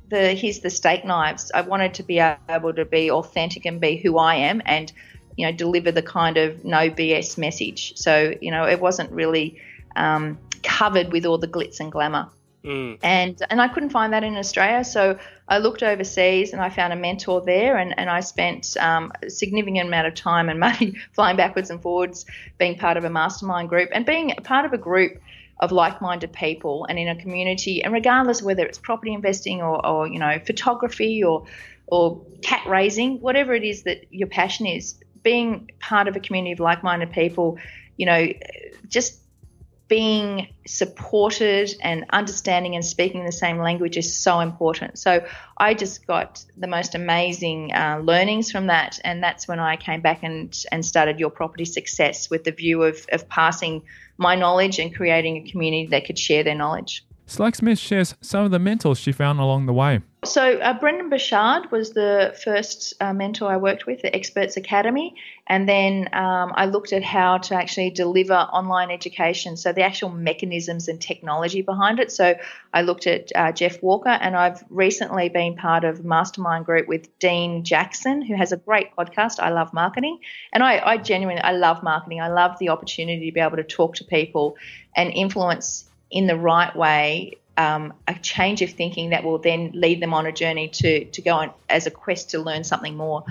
the here's the steak knives. I wanted to be able to be authentic and be who I am and you know deliver the kind of no BS message. So you know it wasn't really um, covered with all the glitz and glamour Mm. and and I couldn't find that in Australia. So I looked overseas and I found a mentor there, and, and I spent um, a significant amount of time and money flying backwards and forwards, being part of a mastermind group and being part of a group of like-minded people and in a community. And regardless whether it's property investing or, or you know photography or or cat raising, whatever it is that your passion is, being part of a community of like-minded people, you know, just being supported and understanding and speaking the same language is so important. So I just got the most amazing uh, learnings from that, and that's when I came back and and started your property success with the view of of passing my knowledge and creating a community that could share their knowledge. Slack-Smith shares some of the mentors she found along the way. So uh, Brendon Burchard was the first uh, mentor I worked with at Experts Academy, and then um, I looked at how to actually deliver online education. So the actual mechanisms and technology behind it. So I looked at uh, Jeff Walker, and I've recently been part of a mastermind group with Dean Jackson, who has a great podcast. I love marketing, and I, I genuinely I love marketing. I love the opportunity to be able to talk to people and influence in the right way um, a change of thinking that will then lead them on a journey to to go on as a quest to learn something more.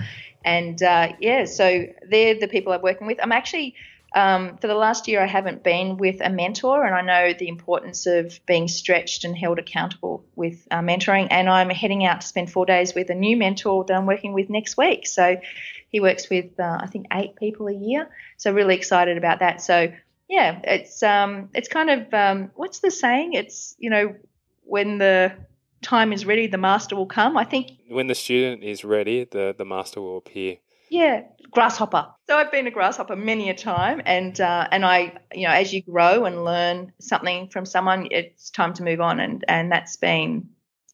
And uh, yeah, so they're the people I'm working with. I'm actually um, for the last year, I haven't been with a mentor, and I know the importance of being stretched and held accountable with uh, mentoring. And I'm heading out to spend four days with a new mentor that I'm working with next week. So he works with, uh, I think, eight people a year. So really excited about that. So yeah, it's um, it's kind of um, what's the saying? It's you know when the time is ready, the master will come. I think when the student is ready, the the master will appear. Yeah, grasshopper. So I've been a grasshopper many a time, and uh, and I, you know, as you grow and learn something from someone, it's time to move on, and and that's been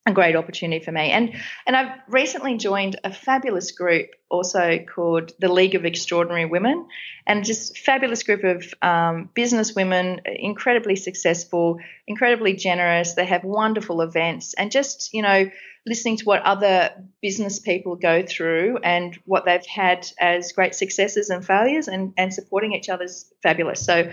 a great opportunity for me. And and I've recently joined a fabulous group also called the League of Extraordinary Women, and just fabulous group of um, business women, incredibly successful, incredibly generous. They have wonderful events, and just you know listening to what other business people go through and what they've had as great successes and failures, and and supporting each other's fabulous. So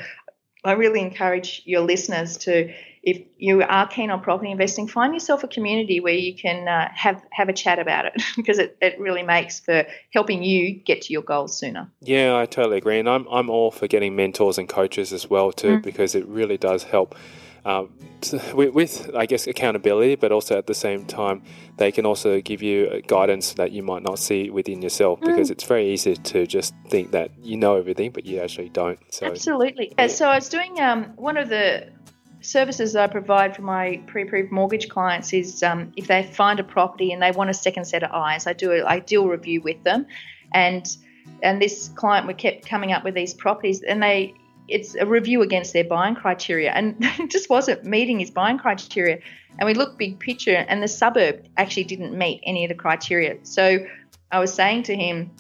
I really encourage your listeners to if you are keen on property investing, find yourself a community where you can uh, have have a chat about it because it, it really makes for helping you get to your goals sooner. Yeah, I totally agree, and I'm I'm all for getting mentors and coaches as well too mm. because it really does help. Um, with, with, I guess, accountability, but also at the same time, they can also give you guidance that you might not see within yourself because mm. it's very easy to just think that you know everything, but you actually don't. So, Absolutely. Yeah, so I was doing um, one of the services I provide for my pre-approved mortgage clients is um, if they find a property and they want a second set of eyes, I do a I deal review with them, and and this client we kept coming up with these properties and they it's a review against their buying criteria. And it just wasn't meeting his buying criteria. And we looked big picture and the suburb actually didn't meet any of the criteria. So i was saying to him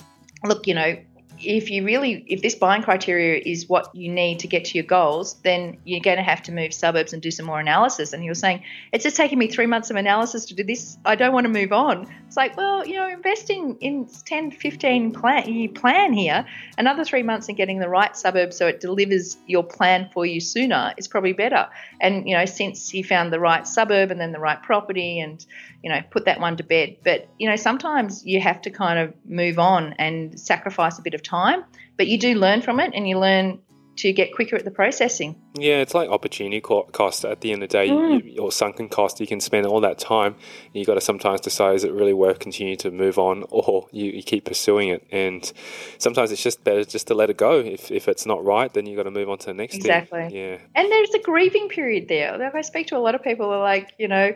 look you know if you really if this buying criteria is what you need to get to your goals then you're going to have to move suburbs and do some more analysis. And you're saying it's just taking me three months of analysis to do this. I don't want to move on. It's like well you know investing in 10 15 plan you plan here. Another three months in getting the right suburb so it delivers your plan for you sooner is probably better. And you know since you found the right suburb and then the right property and you know put that one to bed but you know sometimes you have to kind of move on and sacrifice a bit of time, but you do learn from it and you learn to get quicker at the processing. Yeah, it's like opportunity cost at the end of the day, mm. you, or sunken cost. You can spend all that time. You've got to sometimes decide is it really worth continuing to move on, or you, you, keep pursuing it. And sometimes it's just better just to let it go. If, if it's not right, then you've got to move on to the next exactly. thing. Yeah, and there's a grieving period there. Like I speak to a lot of people, who are like, you know,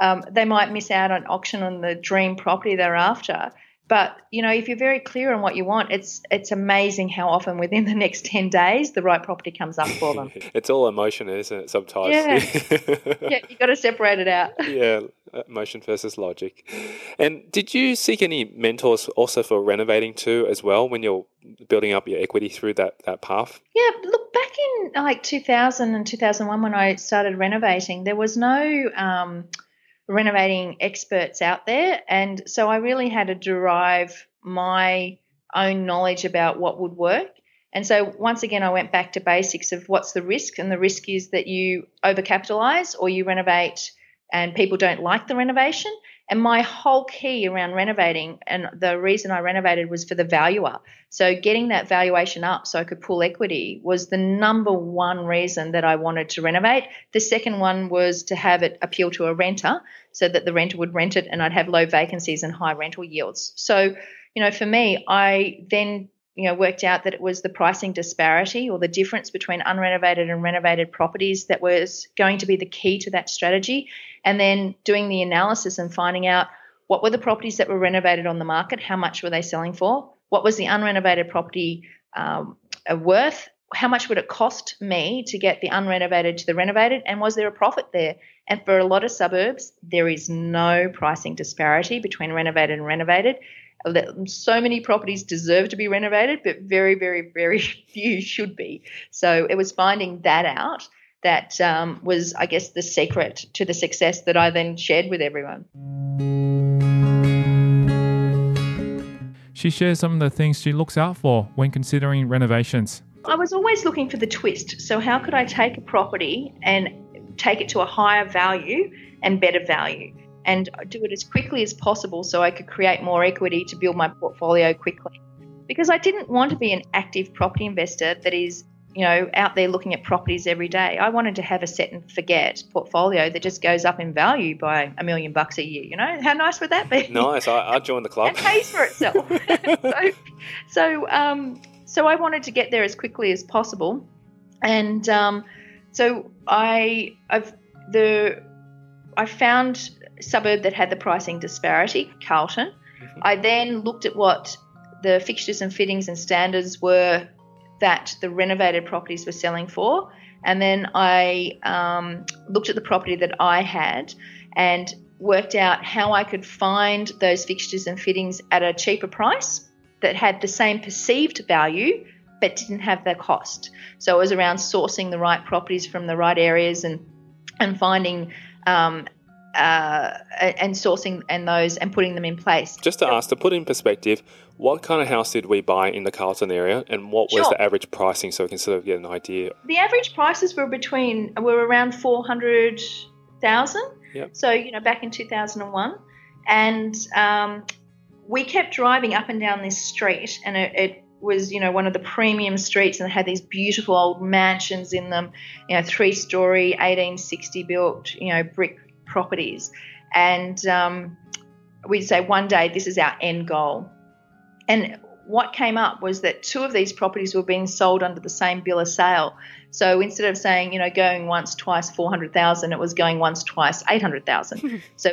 um, they might miss out on auction on the dream property they're after but you know, if you're very clear on what you want, it's it's amazing how often within the next ten days the right property comes up for them. it's all emotion, isn't it? Sometimes. Yeah. yeah, you got to separate it out. yeah, emotion versus logic. And did you seek any mentors also for renovating too, as well, when you're building up your equity through that that path? Yeah, look back in like 2000 and 2001 when I started renovating, there was no. Um, renovating experts out there. And so I really had to derive my own knowledge about what would work. And so once again, I went back to basics of what's the risk. And the risk is that you overcapitalize or you renovate and people don't like the renovation. And my whole key around renovating, and the reason I renovated was for the valuer. So getting that valuation up so I could pull equity was the number one reason that I wanted to renovate. The second one was to have it appeal to a renter so that the renter would rent it and I'd have low vacancies and high rental yields. So, you know, for me, I then you know, worked out that it was the pricing disparity or the difference between unrenovated and renovated properties that was going to be the key to that strategy. And then doing the analysis and finding out what were the properties that were renovated on the market, how much were they selling for, what was the unrenovated property um, worth, how much would it cost me to get the unrenovated to the renovated, and was there a profit there? And for a lot of suburbs, there is no pricing disparity between renovated and renovated so many properties deserve to be renovated, but very, very, very few should be. So it was finding that out that um, was, I guess, the secret to the success that I then shared with everyone. She shares some of the things she looks out for when considering renovations. I was always looking for the twist. So, how could I take a property and take it to a higher value and better value? And do it as quickly as possible so I could create more equity to build my portfolio quickly. Because I didn't want to be an active property investor that is you know, out there looking at properties every day. I wanted to have a set and forget portfolio that just goes up in value by a million bucks a year. You know, how nice would that be? Nice. I, I joined the club. and pays for itself. so, so, um, so I wanted to get there as quickly as possible, and um, so I, I've the, I found suburb that had the pricing disparity, Carlton. Mm-hmm. I then looked at what the fixtures and fittings and standards were that the renovated properties were selling for. And then I um, looked at the property that I had and worked out how I could find those fixtures and fittings at a cheaper price that had the same perceived value but didn't have the cost. So it was around sourcing the right properties from the right areas and and finding um, uh, and sourcing and those and putting them in place. Just to ask, to put in perspective, what kind of house did we buy in the Carlton area, and what was Sure. the average pricing, so we can sort of get an idea? The average prices were between were around four hundred thousand. Yep. So you know back in two thousand and one, and um, we kept driving up and down this street, and it, it was you know one of the premium streets, and had these beautiful old mansions in them, you know three story, eighteen sixty built, you know brick properties, and um, we'd say one day this is our end goal, and what came up was that two of these properties were being sold under the same bill of sale. So instead of saying, you know, going once, twice, 400,000, it was going once, twice, 800,000. so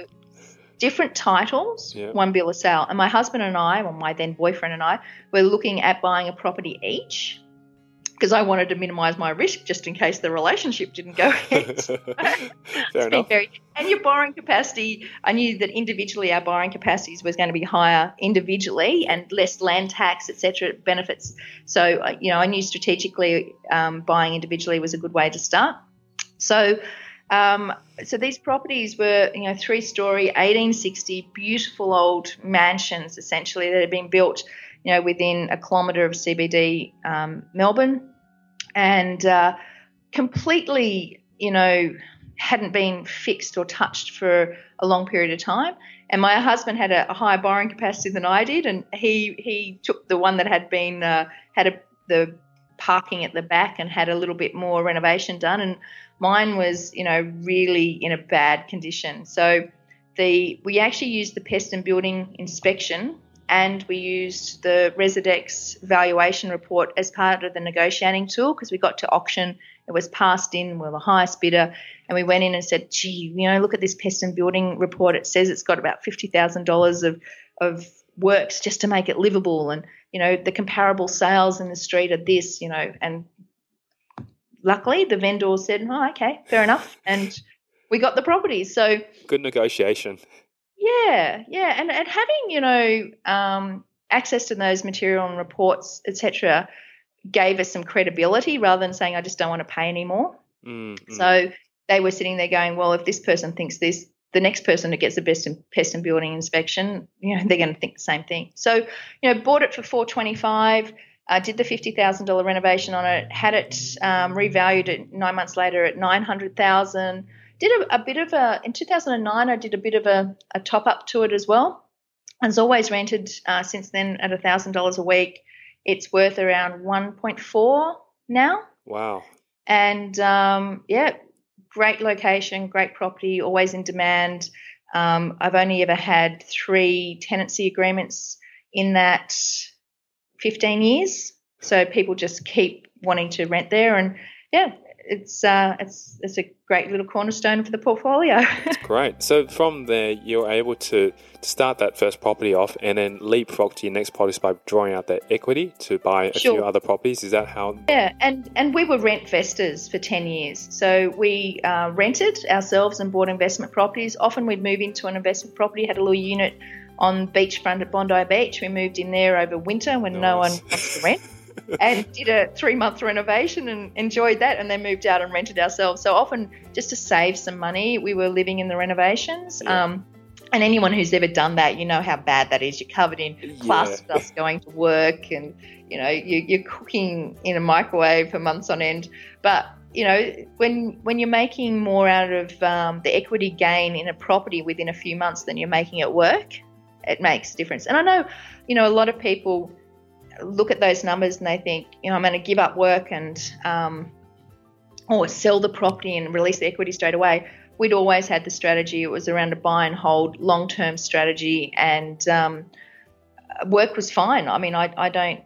different titles, Yeah. one bill of sale. And my husband and I, or my then boyfriend and I, were looking at buying a property each because I wanted to minimize my risk just in case the relationship didn't go ahead. Fair enough. very- and your borrowing capacity, I knew that individually our borrowing capacities was going to be higher individually and less land tax, etc. benefits. So, uh, you know, I knew strategically um, buying individually was a good way to start. So, um, so these properties were, you know, three story, 1860, beautiful old mansions essentially that had been built, you know, within a kilometre of CBD um, Melbourne and uh, completely, you know, hadn't been fixed or touched for a long period of time. And my husband had a, a higher borrowing capacity than I did, and he he took the one that had been uh, had a, the parking at the back and had a little bit more renovation done, and mine was you know really in a bad condition. So the we actually used the pest and building inspection and we used the Residex valuation report as part of the negotiating tool because we got to auction. It was passed in, we were the highest bidder, and we went in and said, gee, you know, look at this pest and building report. It says it's got about $50,000 of, of works just to make it livable. And, you know, the comparable sales in the street are this, you know, and luckily the vendor said, oh, okay, fair enough. And we got the property. So, Good negotiation. Yeah, yeah, and and having you know um, access to those material and reports, etc., gave us some credibility rather than saying I just don't want to pay anymore. Mm, mm. So they were sitting there going, well, if this person thinks this, the next person who gets the best in pest and building inspection, you know, they're going to think the same thing. So you know, bought it for four twenty five. Uh, did the fifty thousand dollar renovation on it, had it um, revalued it nine months later at nine hundred thousand. Did a, a bit of a in two thousand and nine. I did a bit of a, a top up to it as well. And it's always rented uh, since then at thousand dollars a week. It's worth around one point four now. wow. And um, yeah, great location, great property, always in demand. Um, I've only ever had three tenancy agreements in that 15 years. So people just keep wanting to rent there. And yeah, it's, uh, it's, it's a great little cornerstone for the portfolio. Great. So from there, you're able to start that first property off and then leapfrog to your next property by drawing out that equity to buy a few other properties. Is that how? Yeah, and, and we were rent investors for 10 years. So we uh, rented ourselves and bought investment properties. Often we'd move into an investment property, had a little unit on beachfront at Bondi Beach. We moved in there over winter when no one Nice. wants to rent and did a three month renovation and enjoyed that and then moved out and rented ourselves. So often just to save some money, we were living in the renovations. Yeah. Um, and anyone who's ever done that, you know how bad that is. You're covered in plaster Yeah. dust going to work, and you know you, you're cooking in a microwave for months on end. But you know when when you're making more out of um, the equity gain in a property within a few months than you're making at work, it makes a difference. And I know, you know, a lot of people look at those numbers and they think, you know, I'm going to give up work and um, or sell the property and release the equity straight away. We'd always had the strategy. It was around a buy and hold long term strategy, and um, work was fine. I mean, I, I don't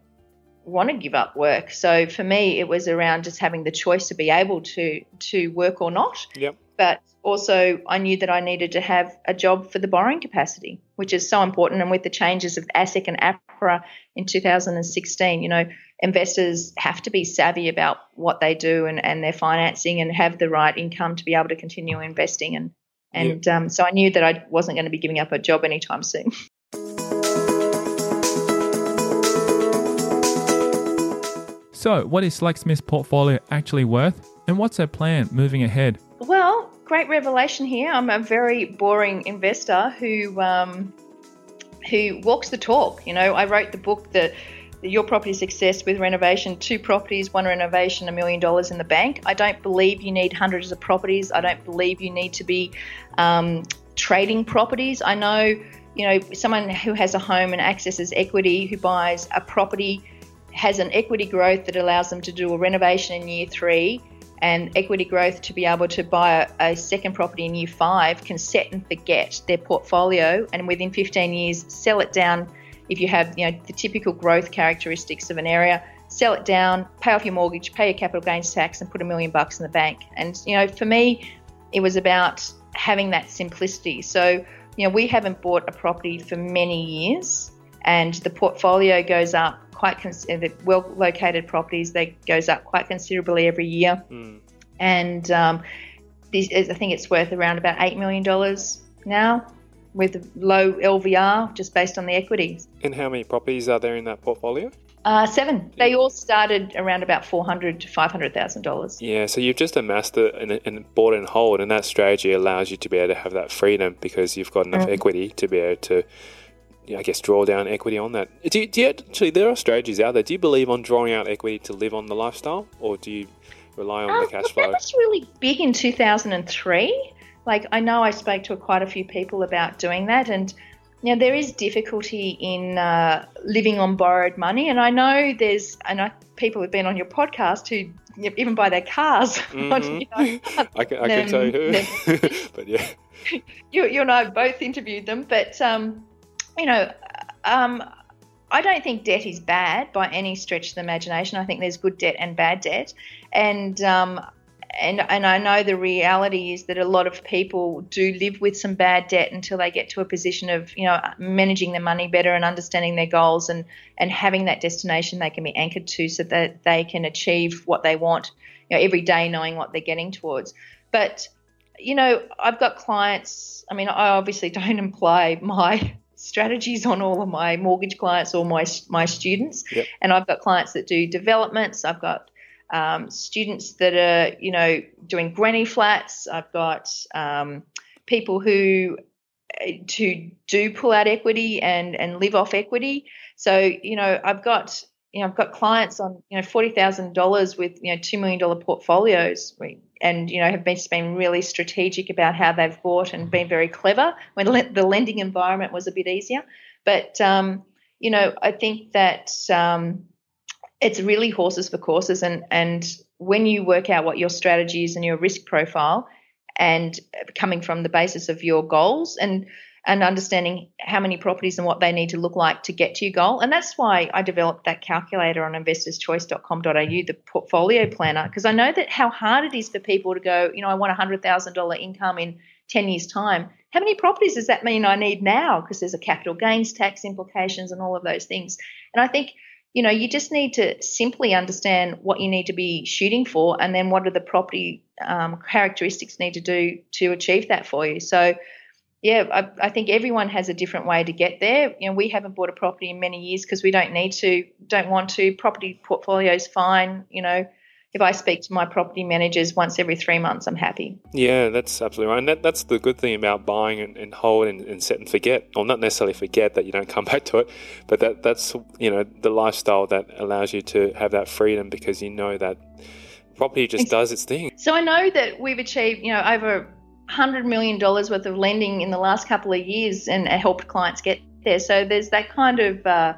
want to give up work. So for me, it was around just having the choice to be able to to work or not. Yep. But also, I knew that I needed to have a job for the borrowing capacity, which is so important. And with the changes of ASIC and APRA in 2016, you know, investors have to be savvy about what they do and, and their financing and have the right income to be able to continue investing. And and um, so I knew that I wasn't going to be giving up a job anytime soon. So, what is Slack-Smith's portfolio actually worth, and what's their plan moving ahead? Well, great revelation here. I'm a very boring investor who um, who walks the talk. You know, I wrote the book that your property success with renovation, two properties, one renovation, a million dollars in the bank. I don't believe you need hundreds of properties. I don't believe you need to be um, trading properties. I know, you know, someone who has a home and accesses equity who buys a property has an equity growth that allows them to do a renovation in year three and equity growth to be able to buy a, a, second property in year five can set and forget their portfolio and within 15 years sell it down. If you have you know the typical growth characteristics of an area sell it down pay off your mortgage pay your capital gains tax and put a million bucks in the bank. And you know for me it was about having that simplicity. So you know we haven't bought a property for many years and the portfolio goes up quite cons- the well located properties that goes up quite considerably every year, mm. and um, this is, I think it's worth around about eight million dollars now with low LVR just based on the equities. And how many properties are there in that portfolio? Uh, seven. They all started around about four hundred to five hundred thousand dollars. Yeah, so you've just amassed it and, and bought and hold, and that strategy allows you to be able to have that freedom because you've got enough mm. equity to be able to I guess, draw down equity on that. Do you, do you, actually, there are strategies out there. Do you believe on drawing out equity to live on the lifestyle, or do you rely on um, the cash flow? That was really big in 2003. Like, I know I spoke to quite a few people about doing that, and you know, there is difficulty in uh, living on borrowed money, and I know there's, and I, people have been on your podcast who even buy their cars. Mm-hmm. you know, I, can, I can tell you who, but yeah. You, you and I both interviewed them, but um, you know, um, I don't think debt is bad by any stretch of the imagination. I think there's good debt and bad debt, and um, and and I know the reality is that a lot of people do live with some bad debt until they get to a position of you know managing their money better and understanding their goals and and having that destination they can be anchored to so that they can achieve what they want you know every day knowing what they're getting towards. But you know I've got clients. I mean I obviously don't imply my strategies on all of my mortgage clients or my my students. Yep. And I've got clients that do developments. I've got um, students that are you know doing granny flats. I've got um, people who to do pull out equity and and live off equity. So you know I've got you know I've got clients on you know forty thousand dollars with you know two million dollar portfolios and you know have been, been really strategic about how they've bought and been very clever when le- the lending environment was a bit easier. But um, you know, I think that um, it's really horses for courses, and and when you work out what your strategy is and your risk profile, and coming from the basis of your goals and and understanding how many properties and what they need to look like to get to your goal. And that's why I developed that calculator on investorschoice.com.au, the portfolio planner, because I know that how hard it is for people to go, you know, I want a $100,000 income in 10 years' time. How many properties does that mean I need now? Because there's a capital gains tax implications and all of those things. And I think, you know, you just need to simply understand what you need to be shooting for and then what are the property um, characteristics need to do to achieve that for you. So, yeah, I, I, think everyone has a different way to get there. You know, we haven't bought a property in many years because we don't need to, don't want to. Property portfolio is fine. You know, if I speak to my property managers once every three months, I'm happy. Yeah, that's absolutely right. And that, that's the good thing about buying and, and hold and, and, set and forget, or not necessarily forget that you don't come back to it, but that that's you know the lifestyle that allows you to have that freedom because you know that property just does its thing. So I know that we've achieved, you know, over $100 million worth of lending in the last couple of years and helped clients get there. So there's that kind of uh,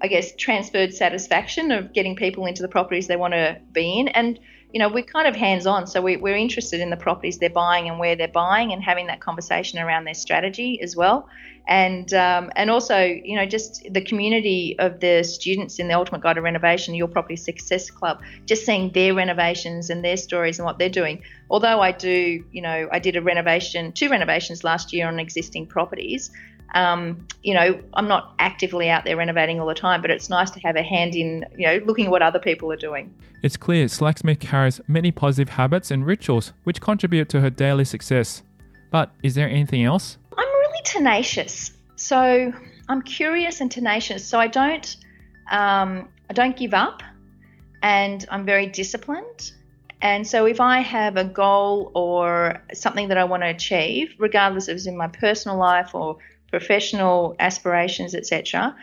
I guess, transferred satisfaction of getting people into the properties they want to be in. And, you know, we're kind of hands on. So we, we're interested in the properties they're buying and where they're buying and having that conversation around their strategy as well. And, um, and also, you know, just the community of the students in the Ultimate Guide to Renovation, Your Property Success Club, just seeing their renovations and their stories and what they're doing. Although I do, you know, I did a renovation, two renovations last year on existing properties. Um, you know, I'm not actively out there renovating all the time, but it's nice to have a hand in, you know, looking at what other people are doing. It's clear Slack-Smith carries many positive habits and rituals which contribute to her daily success. But is there anything else? I'm really tenacious. So I'm curious and tenacious. So I don't, um, I don't give up, and I'm very disciplined. And so if I have a goal or something that I want to achieve, regardless if it's in my personal life or professional aspirations, etc.,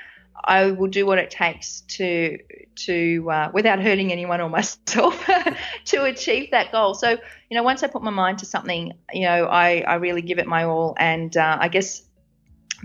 I will do what it takes to to uh, without hurting anyone or myself to achieve that goal. So you know, once I put my mind to something, you know, I I really give it my all, and uh, I guess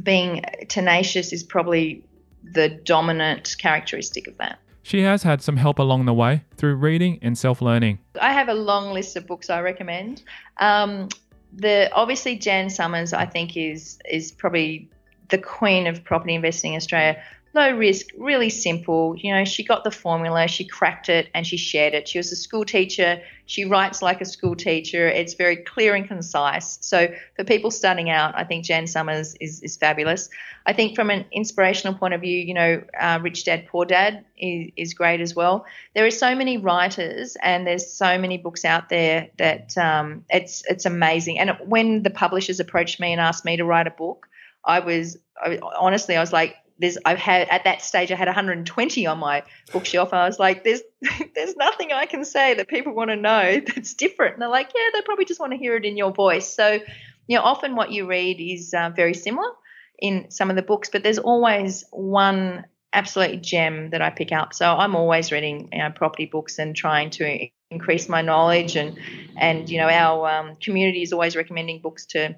being tenacious is probably the dominant characteristic of that. She has had some help along the way through reading and self learning. I have a long list of books I recommend. Um, the obviously Jan Somers, I think, is is probably the queen of property investing in Australia. Low risk, really simple. You know, she got the formula, she cracked it, and she shared it. She was a school teacher. She writes like a school teacher. It's very clear and concise. So for people starting out, I think Jan Somers is, is fabulous. I think from an inspirational point of view, you know, uh, Rich Dad Poor Dad is, is great as well. There are so many writers, and there's so many books out there that um, it's it's amazing. And when the publishers approached me and asked me to write a book, I was I, honestly I was like there's I've had at that stage I had 120 on my bookshelf. I was like, there's there's nothing I can say that people want to know that's different. And they're like, yeah, they probably just want to hear it in your voice. So, you know, often what you read is uh, very similar in some of the books, but there's always one absolute gem that I pick up. So I'm always reading you know, property books and trying to increase my knowledge and and you know our um, community is always recommending books to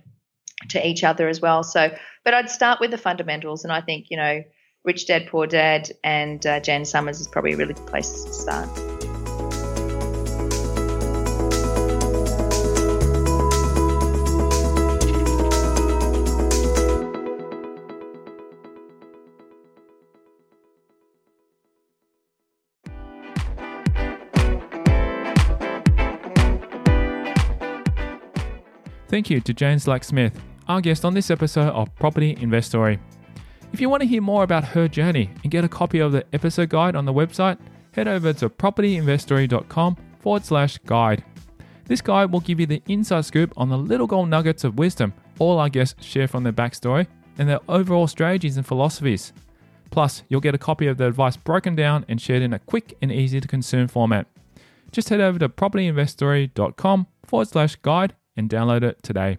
to each other as well. So, but I'd start with the fundamentals, and I think you know, Rich Dad Poor Dad and uh, Jan Somers is probably a really good place to start. Thank you to Jane Slack Smith, our guest on this episode of Property Investory. If you want to hear more about her journey and get a copy of the episode guide on the website, head over to propertyinvestory.com forward slash guide. This guide will give you the inside scoop on the little gold nuggets of wisdom all our guests share from their backstory and their overall strategies and philosophies. Plus, you'll get a copy of the advice broken down and shared in a quick and easy to consume format. Just head over to propertyinvestory.com forward slash guide and download it today.